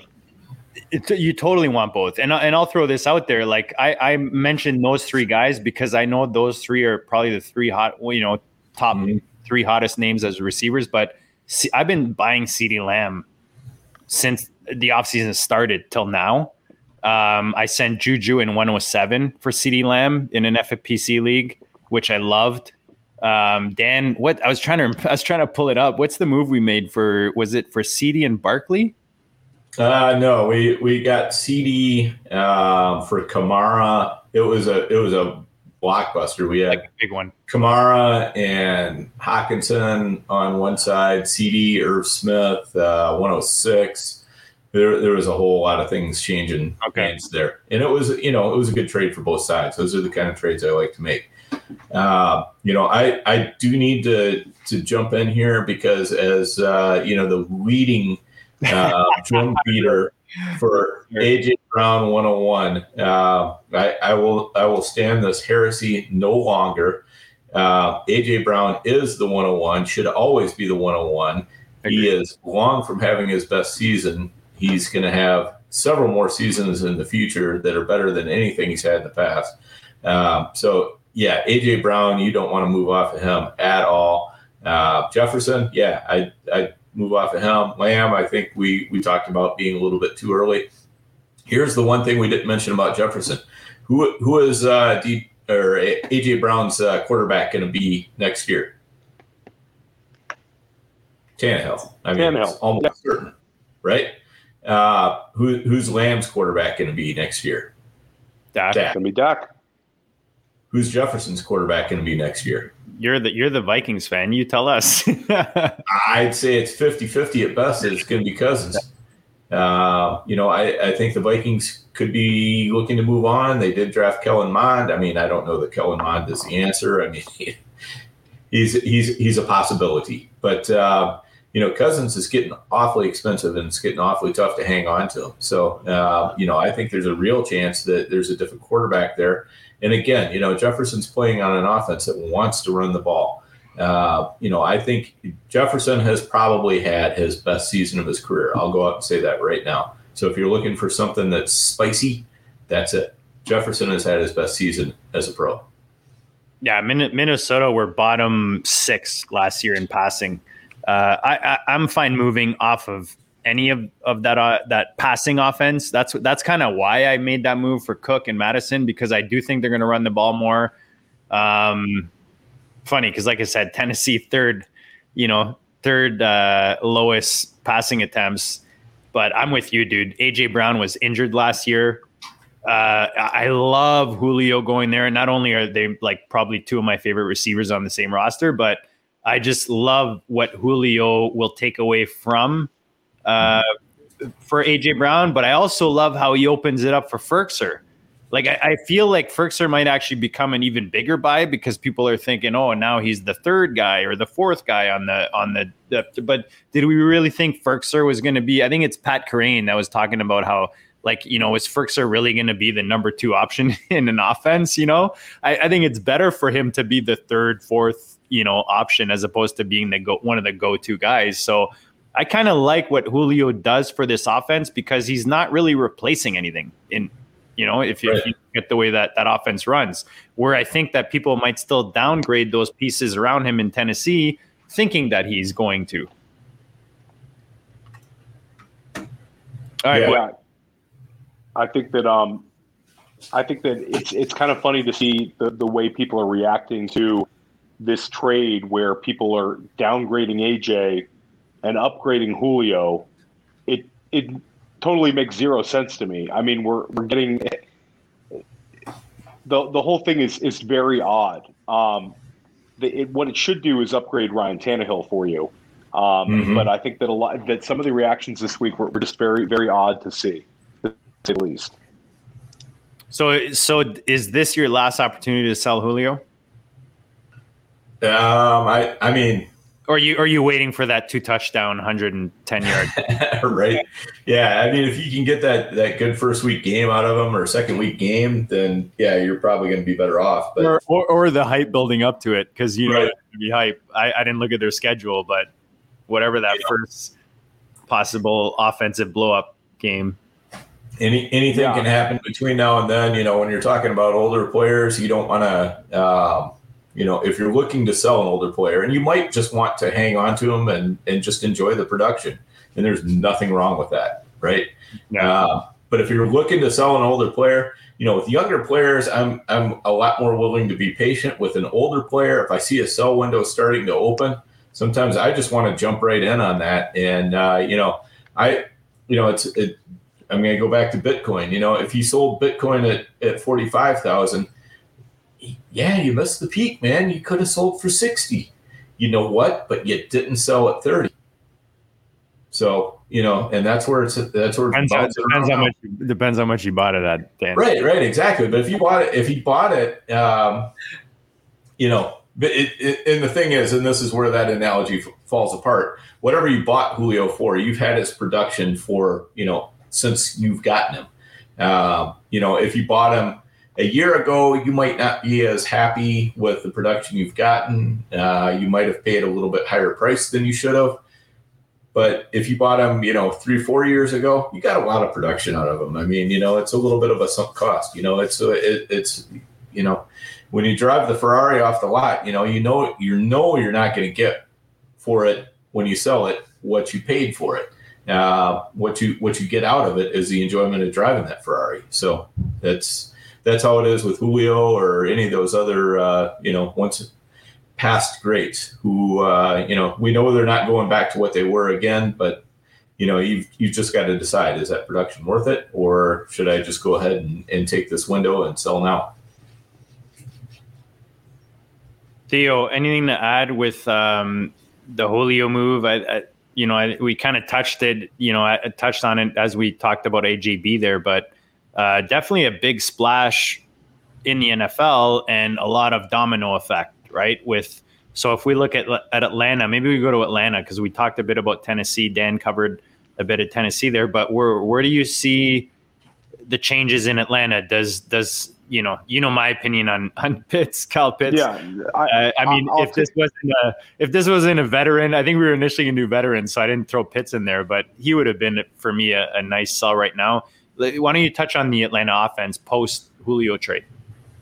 It, you totally want both, and and I'll throw this out there. Like I, I mentioned those three guys because I know those three are probably the three hot, you know, top mm-hmm. three hottest names as receivers. But see, I've been buying CeeDee Lamb since the offseason started till now. Um, I sent Juju in 107 for CeeDee Lamb in an FFPC league, which I loved. Um, Dan, what I was trying to I was trying to pull it up. What's the move we made for? Was it for CeeDee and Barkley? Uh, no, we we got CeeDee uh, for Kamara. It was a it was a blockbuster. We had like big one. Kamara and Hockenson on one side, CeeDee Irv Smith, uh, 106. There, there was a whole lot of things changing okay. hands there, and it was you know it was a good trade for both sides. Those are the kind of trades I like to make. Uh, you know, I I do need to to jump in here because as uh, you know the leading uh, drum beater for AJ Brown 101. Uh, I, I, will I will stand this heresy no longer. Uh, AJ Brown is the 101, should always be the 101. He is long from having his best season. He's going to have several more seasons in the future that are better than anything he's had in the past. Um, so, yeah, AJ Brown, you don't want to move off of him at all. Uh, Jefferson, yeah, I, I move off of him. Lamb, I think we we talked about being a little bit too early. Here's the one thing we didn't mention about Jefferson. Who who is uh, D, or AJ Brown's uh, quarterback going to be next year? Tannehill. I mean, Tannehill. almost yep. certain, right? Uh, who, who's Lamb's quarterback going to be next year? Dak. Dak. Gonna be Dak. Who's Jefferson's quarterback going to be next year? You're the you're the Vikings fan. You tell us. I'd say it's 50-50 at best. It's going to be Cousins. Uh, you know, I, I think the Vikings could be looking to move on. They did draft Kellen Mond. I mean, I don't know that Kellen Mond is the answer. I mean, he's he's he's a possibility, but uh, you know, Cousins is getting awfully expensive and it's getting awfully tough to hang on to. So, uh, you know, I think there's a real chance that there's a different quarterback there. And again, you know, Jefferson's playing on an offense that wants to run the ball. Uh, you know, I think Jefferson has probably had his best season of his career. I'll go out and say that right now. So if you're looking for something that's spicy, that's it. Jefferson has had his best season as a pro. Yeah, Minnesota were bottom six last year in passing. Uh, I, I, am fine moving off of any of, of that uh, that passing offense. That's that's kind of why I made that move for Cook and Madison because I do think they're going to run the ball more. Um, funny because, like I said, Tennessee third, you know, third uh, lowest passing attempts. But I'm with you, dude. AJ Brown was injured last year. Uh, I love Julio going there. And not only are they like probably two of my favorite receivers on the same roster, but I just love what Julio will take away from uh, for AJ Brown. But I also love how he opens it up for Firkser. Like I, I, feel like Firkser might actually become an even bigger buy because people are thinking, oh, now he's the third guy or the fourth guy on the on the. the but did we really think Firkser was going to be? I think it's Pat Kerrane that was talking about how like you know is Firkser really going to be the number two option in an offense? You know, I, I think it's better for him to be the third, fourth you know option as opposed to being the go one of the go to guys. So I kind of like what Julio does for this offense because he's not really replacing anything in you know if you, right. if you get the way that that offense runs. Where I think that people might still downgrade those pieces around him in Tennessee, thinking that he's going to. All right, yeah. I think that um, I think that it's it's kind of funny to see the the way people are reacting to this trade where people are downgrading AJ and upgrading Julio, it it totally makes zero sense to me. I mean, we're we're getting the the whole thing is is very odd. Um, the, it, what it should do is upgrade Ryan Tannehill for you. Um, mm-hmm. But I think that a lot that some of the reactions this week were, were just very very odd to see, at least. So so is this your last opportunity to sell Julio? Um, I I mean, or you are you waiting for that two touchdown, hundred and ten yard? right. Yeah. I mean, if you can get that that good first week game out of them or second week game, then yeah, you're probably going to be better off. But or, or, or the hype building up to it because you know right. to be hype. I, I didn't look at their schedule, but whatever that yeah. first possible offensive blow up game. Any anything yeah. can happen between now and then. You know, when you're talking about older players, you don't want to. Um, you know, if you're looking to sell an older player, and you might just want to hang on to them and and just enjoy the production, and there's nothing wrong with that, right? Yeah. Uh, but if you're looking to sell an older player, you know, with younger players, I'm I'm a lot more willing to be patient. With an older player, if I see a sell window starting to open, sometimes I just want to jump right in on that. And uh, you know, I, you know, it's it. I'm going to go back to Bitcoin. You know, if you sold Bitcoin at at forty five thousand yeah, you missed the peak, man. You could have sold for 60. You know what? But you didn't sell at 30. So, you know, and that's where it's that's where depends, how, depends how much depends how much you bought it at. Dan. Right, right, exactly. But if you bought it, if you bought it, um, you know, it, it, and the thing is, and this is where that analogy f- falls apart. Whatever you bought Julio for, you've had his production for you know since you've gotten him. Uh, you know, if you bought him a year ago, you might not be as happy with the production you've gotten. Uh, you might have paid a little bit higher price than you should have. But if you bought them, you know, three, four years ago, you got a lot of production out of them. I mean, you know, it's a little bit of a sunk cost. You know, it's a, it, it's, you know, when you drive the Ferrari off the lot, you know, you know, you know, you're not going to get for it when you sell it what you paid for it. Uh, what you what you get out of it is the enjoyment of driving that Ferrari. So that's that's how it is with Julio or any of those other, uh, you know, once past greats who, uh, you know, we know they're not going back to what they were again, but you know, you've you've just got to decide is that production worth it, or should I just go ahead and, and take this window and sell now? Theo, anything to add with um, the Julio move? I, I you know, I, we kind of touched it, you know, I, touched on it as we talked about AJB there, but uh, definitely a big splash in the NFL and a lot of domino effect, right? With so if we look at at Atlanta, maybe we go to Atlanta because we talked a bit about Tennessee. Dan covered a bit of Tennessee there, but where where do you see the changes in Atlanta? Does does you know you know my opinion on on Pitts, Kyle Pitts. Yeah, I, uh, I mean, I'll, I'll if this wasn't a if this wasn't a veteran, I think we were initially a new veteran, so I didn't throw Pitts in there, but he would have been for me a, a nice sell right now. Why don't you touch on the Atlanta offense post Julio trade?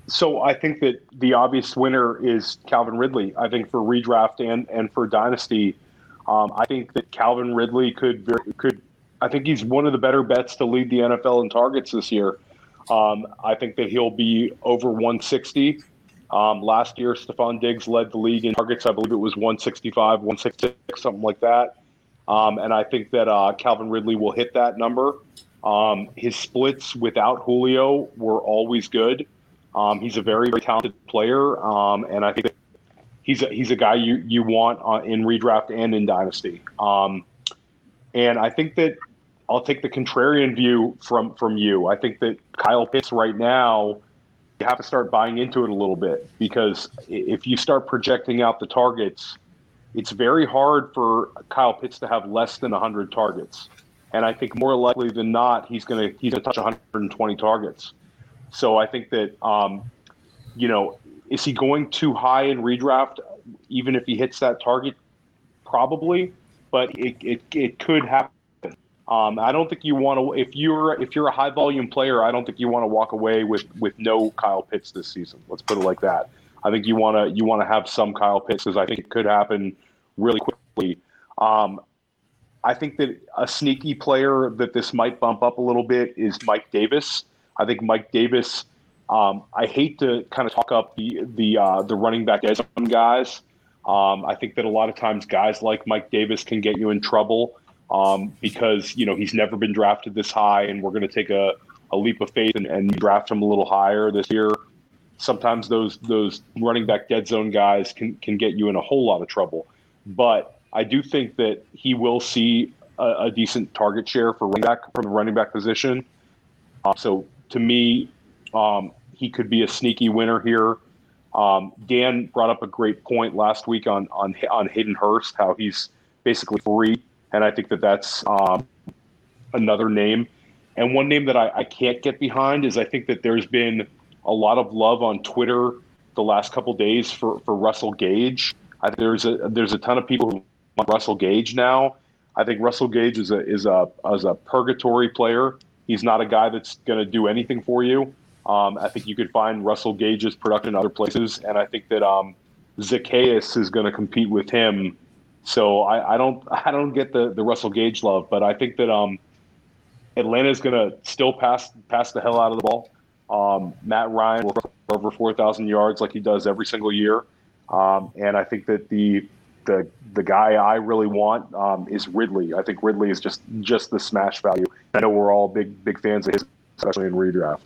So I think that the obvious winner is Calvin Ridley. I think for redraft and and for dynasty, um, I think that Calvin Ridley could could. I think he's one of the better bets to lead the NFL in targets this year. Um, I think that he'll be over 160. Um, last year, Stefon Diggs led the league in targets. I believe it was 165, 166, something like that. Um, and I think that uh, Calvin Ridley will hit that number. Um, his splits without Julio were always good. Um, he's a very, very talented player, um, and I think he's a, he's a guy you you want uh, in redraft and in dynasty. Um, and I think that I'll take the contrarian view from from you. I think that Kyle Pitts right now you have to start buying into it a little bit because if you start projecting out the targets, it's very hard for Kyle Pitts to have less than 100 targets. And I think more likely than not, he's going to he's going to touch 120 targets. So I think that, um, you know, is he going too high in redraft? Even if he hits that target, probably, but it, it, it could happen. Um, I don't think you want to if you're if you're a high volume player. I don't think you want to walk away with with no Kyle Pitts this season. Let's put it like that. I think you want to you want to have some Kyle Pitts because I think it could happen really quickly. Um, I think that a sneaky player that this might bump up a little bit is Mike Davis. I think Mike Davis. Um, I hate to kind of talk up the the uh, the running back as guys. Um, I think that a lot of times guys like Mike Davis can get you in trouble um, because you know he's never been drafted this high, and we're going to take a, a leap of faith and, and draft him a little higher this year. Sometimes those those running back dead zone guys can can get you in a whole lot of trouble, but I do think that he will see a, a decent target share for running back from the running back position. Uh, so to me, um, he could be a sneaky winner here. Um, Dan brought up a great point last week on on on Hayden Hurst, how he's basically free, and I think that that's um, another name. And one name that I, I, can't get behind is I think that there's been a lot of love on Twitter the last couple days for, for Russell Gage. I, there's a there's a ton of people who Russell Gage now. I think Russell Gage is a is a as a purgatory player. He's not a guy that's going to do anything for you. Um, I think you could find Russell Gage's production other places, and I think that um, Zaccheaus is going to compete with him. So I, I, don't I don't get the, the Russell Gage love, but I think that um, Atlanta is going to still pass pass the hell out of the ball. Um, Matt Ryan will over four thousand yards like he does every single year, um, and I think that the the the guy I really want um, is Ridley. I think Ridley is just just the smash value. I know we're all big big fans of his, especially in redraft.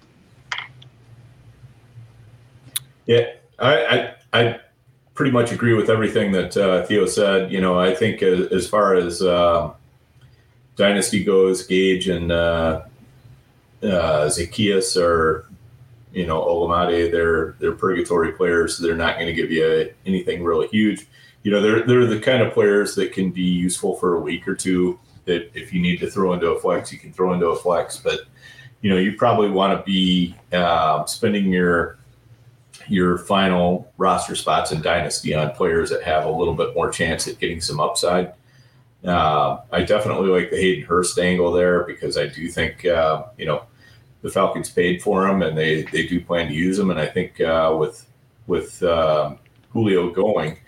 Yeah, I I, I pretty much agree with everything that uh, Theo said. You know, I think as, as far as uh, dynasty goes, Gage and uh, uh, Zaccheaus are you know Olamide. They're they're purgatory players. So they're not going to give you anything really huge you know, they're they're the kind of players that can be useful for a week or two. That if you need to throw into a flex, you can throw into a flex. But you know, you probably want to be uh, spending your your final roster spots in dynasty on players that have a little bit more chance at getting some upside. Uh, I definitely like the Hayden Hurst angle there because I do think uh, you know the Falcons paid for him and they they do plan to use him, and I think uh, with with um, Julio going,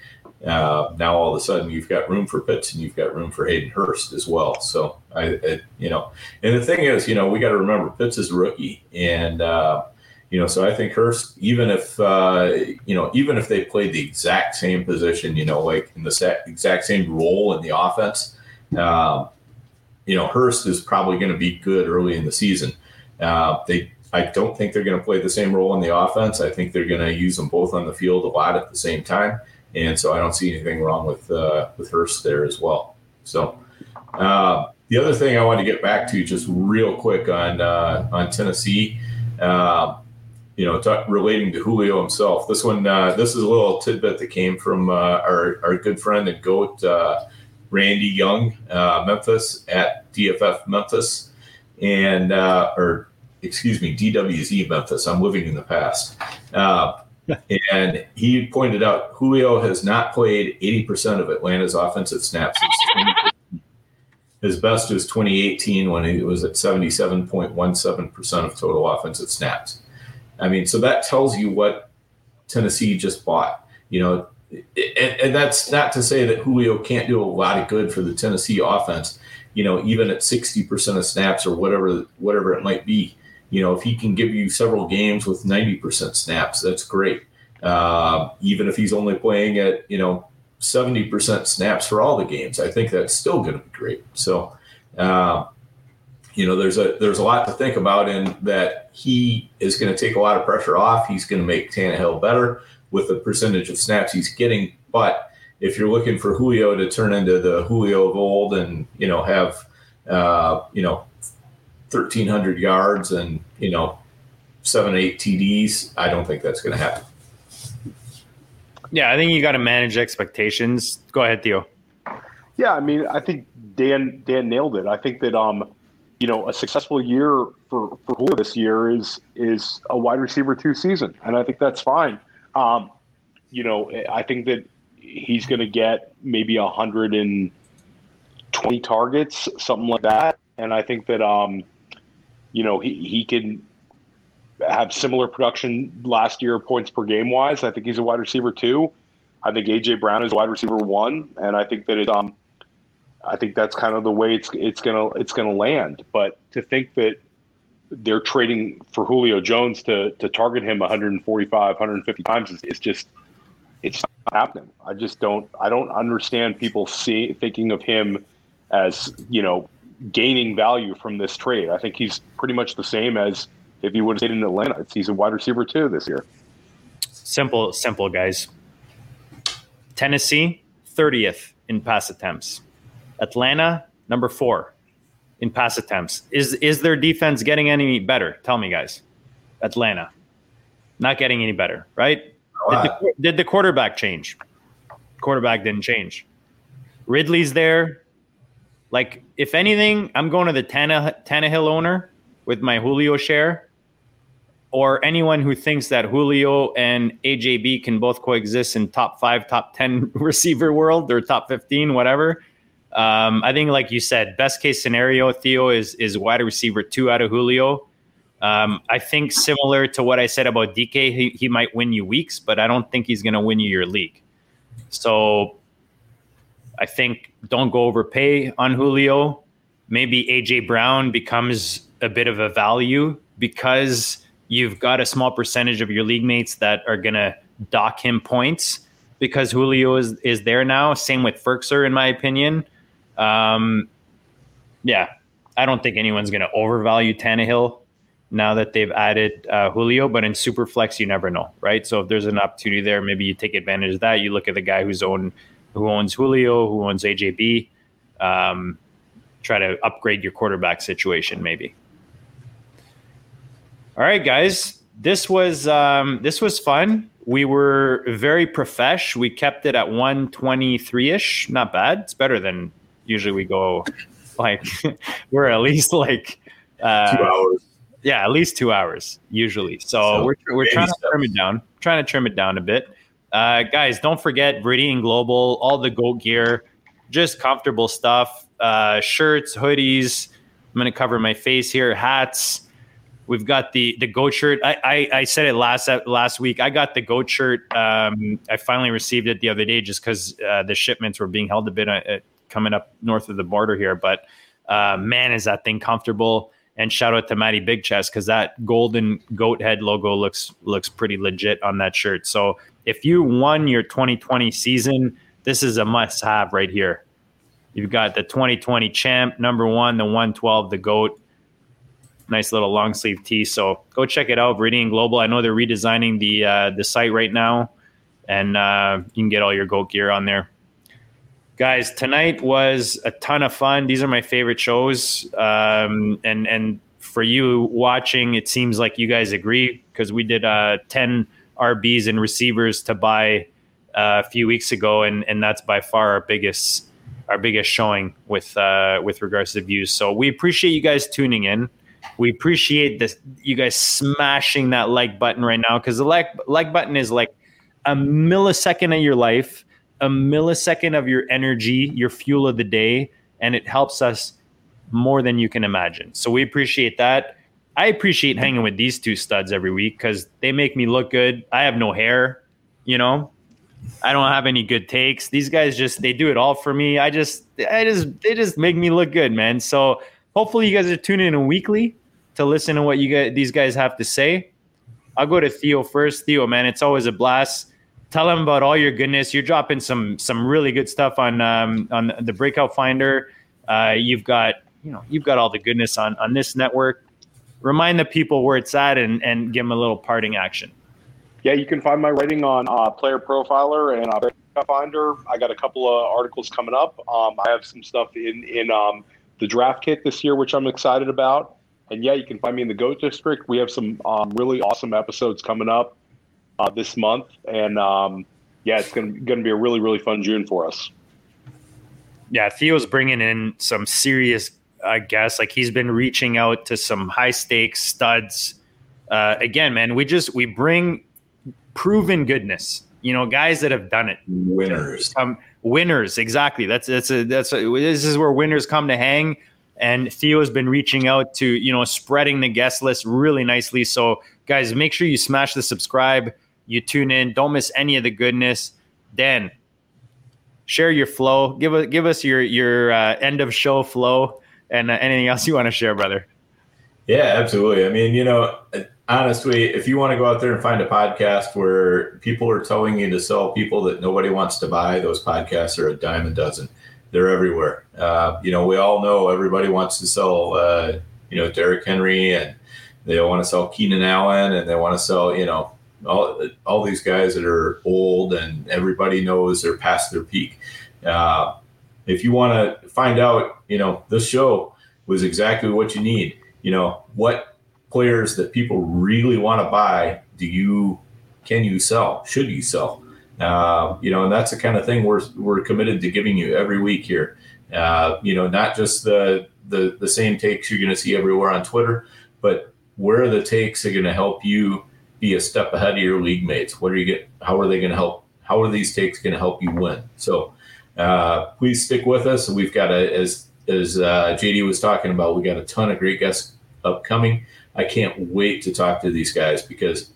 uh, now all of a sudden you've got room for Pitts and you've got room for Hayden Hurst as well. So I, you know, and the thing is, you know, we got to remember Pitts is a rookie, and uh, you know, so I think Hurst, even if uh, you know, even if they played the exact same position, you know, like in the exact same role in the offense, um, you know, Hurst is probably going to be good early in the season. Uh, they, I don't think they're going to play the same role in the offense. I think they're going to use them both on the field a lot at the same time, and so I don't see anything wrong with uh, with Hurst there as well. So. Uh, the other thing I want to get back to just real quick on uh, on Tennessee, uh, you know, relating to Julio himself. This one, uh, this is a little tidbit that came from uh, our our good friend and goat Randy Young, Memphis at DFF Memphis, and or excuse me, DWZ Memphis. I'm living in the past. And he pointed out Julio has not played 80% of Atlanta's offensive snaps his best was 2018 when he was at 77.17% of total offensive snaps. I mean, so that tells you what Tennessee just bought. You know, and, and, that's not to say that Julio can't do a lot of good for the Tennessee offense. You know, even at 60% of snaps or whatever whatever it might be. You know, if he can give you several games with 90% snaps, that's great. Uh, even if he's only playing at you know 70% snaps for all the games, I think that's still going to be great. So, uh, you know, there's a there's a lot to think about in that he is going to take a lot of pressure off. He's going to make Tannehill better with the percentage of snaps he's getting. But if you're looking for Julio to turn into the Julio of old and you know have uh, you know 1,300 yards and you know seven eight TDs, I don't think that's going to happen. Yeah, I think you got to manage expectations. Go ahead, Theo. Yeah, I mean, I think Dan Dan nailed it. I think that um, you know, a successful year for for Julio this year is is a wide receiver two season, and I think that's fine. Um, you know, I think that he's going to get maybe a hundred and twenty targets, something like that, and I think that um, you know, he he can have similar production last year, points per game wise. I think he's a wide receiver too. I think AJ Brown is wide receiver one, and I think that it, um, I think that's kind of the way it's it's gonna it's gonna land. But to think that they're trading for Julio Jones to to target him 145, 150 times is, is just it's not happening. I just don't I don't understand people see thinking of him as you know gaining value from this trade. I think he's pretty much the same as if he would have stayed in Atlanta. He's a wide receiver too this year. Simple, simple, guys. Tennessee, 30th in pass attempts. Atlanta, number four in pass attempts. Is is their defense getting any better? Tell me, guys. Atlanta, not getting any better, right? Did the, did the quarterback change? Quarterback didn't change. Ridley's there. Like, if anything, I'm going to the Tannehill, Tannehill owner with my Julio share or anyone who thinks that Julio and AJB can both coexist in top five, top 10 receiver world or top 15, whatever. Um, I think, like you said, best case scenario, Theo is is wide receiver two out of Julio. Um, I think similar to what I said about DK, he, he might win you weeks, but I don't think he's going to win you your league. So I think don't go overpay on Julio. Maybe AJ Brown becomes a bit of a value because you've got a small percentage of your league mates that are going to dock him points because Julio is, is there now. Same with Firkser, in my opinion. Um, yeah, I don't think anyone's going to overvalue Tannehill now that they've added uh, Julio, but in Superflex, you never know, right? So if there's an opportunity there, maybe you take advantage of that. You look at the guy who's own, who owns Julio, who owns AJB, um, try to upgrade your quarterback situation, maybe. All right, guys. This was um, this was fun. We were very profesh. We kept it at 123 ish. Not bad. It's better than usually we go like we're at least like uh, two hours. Yeah, at least two hours usually. So, so we're we're trying to trim it down. Trying to trim it down a bit. Uh, guys, don't forget Viridian Global, all the goat gear, just comfortable stuff, uh, shirts, hoodies. I'm gonna cover my face here, hats. We've got the the goat shirt. I, I, I said it last last week. I got the goat shirt. Um, I finally received it the other day just because uh, the shipments were being held a bit uh, coming up north of the border here. But uh, man, is that thing comfortable! And shout out to Matty Big Chest because that golden goat head logo looks looks pretty legit on that shirt. So if you won your 2020 season, this is a must have right here. You've got the 2020 champ, number one, the 112, the GOAT. Nice little long sleeve tee. So go check it out, Viridian Global. I know they're redesigning the uh, the site right now, and uh, you can get all your GOAT gear on there. Guys, tonight was a ton of fun. These are my favorite shows, um, and and for you watching, it seems like you guys agree because we did uh, 10 RBs and receivers to buy uh, a few weeks ago, and and that's by far our biggest our biggest showing with uh, with regards to views. So we appreciate you guys tuning in. We appreciate this you guys smashing that like button right now because the like like button is like a millisecond of your life, a millisecond of your energy, your fuel of the day, and it helps us more than you can imagine. So we appreciate that. I appreciate hanging with these two studs every week because they make me look good. I have no hair, you know. I don't have any good takes. These guys just they do it all for me. I just I just they just make me look good, man. So hopefully you guys are tuning in weekly to listen to what you guys these guys have to say. I'll go to Theo first. Theo, man, it's always a blast. Tell them about all your goodness. You're dropping some some really good stuff on um, on the Breakout Finder. Uh, you've got you know you've got all the goodness on on this network. Remind the people where it's at and and give them a little parting action. Yeah, you can find my writing on uh, Player Profiler and uh, Breakout Finder. I got a couple of articles coming up. Um, I have some stuff in in um, the draft kit this year, which I'm excited about. And yeah, you can find me in the Goat District. We have some um, really awesome episodes coming up uh, this month, and um, yeah, it's gonna gonna be a really really fun June for us. Yeah, Theo's bringing in some serious, I guess. Like he's been reaching out to some high stakes studs. Uh, again, man, we just we bring proven goodness. You know, guys that have done it. Winners. Um, winners, exactly. That's that's a that's a, this is where winners come to hang. And Theo has been reaching out to you know spreading the guest list really nicely. So guys, make sure you smash the subscribe. You tune in. Don't miss any of the goodness. Dan, share your flow. Give us give us your your uh, end of show flow and uh, anything else you want to share, brother. Yeah, absolutely. I mean, you know, honestly, if you want to go out there and find a podcast where people are telling you to sell people that nobody wants to buy, those podcasts are a dime a dozen. They're everywhere. Uh, you know, we all know everybody wants to sell, uh, you know, Derrick Henry and they want to sell Keenan Allen and they want to sell, you know, all, all these guys that are old and everybody knows they're past their peak. Uh, if you want to find out, you know, this show was exactly what you need. You know, what players that people really want to buy do you can you sell should you sell uh, you know and that's the kind of thing we're we're committed to giving you every week here uh, you know not just the the the same takes you're going to see everywhere on twitter but where are the takes are going to help you be a step ahead of your league mates what are you get how are they going to help how are these takes going to help you win so uh, please stick with us we've got a as as uh, jd was talking about we got a ton of great guests upcoming I can't wait to talk to these guys because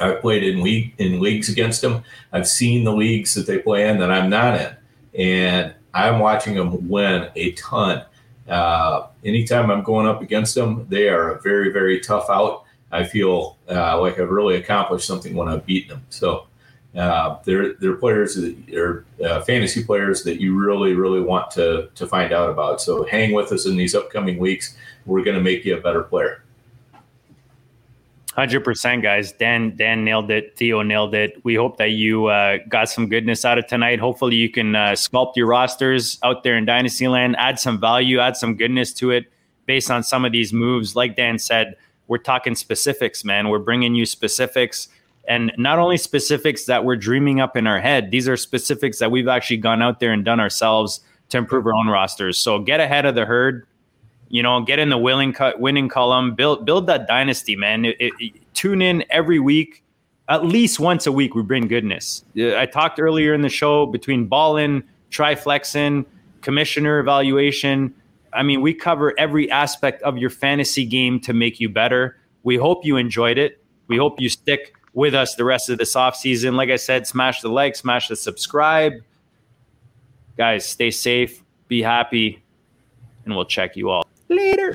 I've played in league in leagues against them. I've seen the leagues that they play in that I'm not in, and I'm watching them win a ton. Uh, anytime I'm going up against them, they are a very very tough out. I feel uh, like I've really accomplished something when I've beaten them. So uh, they're they're players that are uh, fantasy players that you really really want to to find out about. So hang with us in these upcoming weeks. We're going to make you a better player. Hundred percent, guys. Dan Dan nailed it. Theo nailed it. We hope that you uh, got some goodness out of tonight. Hopefully, you can uh, sculpt your rosters out there in Dynasty Land. add some value, add some goodness to it based on some of these moves. Like Dan said, we're talking specifics, man. We're bringing you specifics, and not only specifics that we're dreaming up in our head. These are specifics that we've actually gone out there and done ourselves to improve our own rosters. So get ahead of the herd you know, get in the willing cut winning column, build build that dynasty, man. It, it, tune in every week, at least once a week. We bring goodness. I talked earlier in the show between ballin, triflexin, commissioner evaluation. I mean, we cover every aspect of your fantasy game to make you better. We hope you enjoyed it. We hope you stick with us the rest of this off season. Like I said, smash the like, smash the subscribe. Guys, stay safe, be happy, and we'll check you all. Later.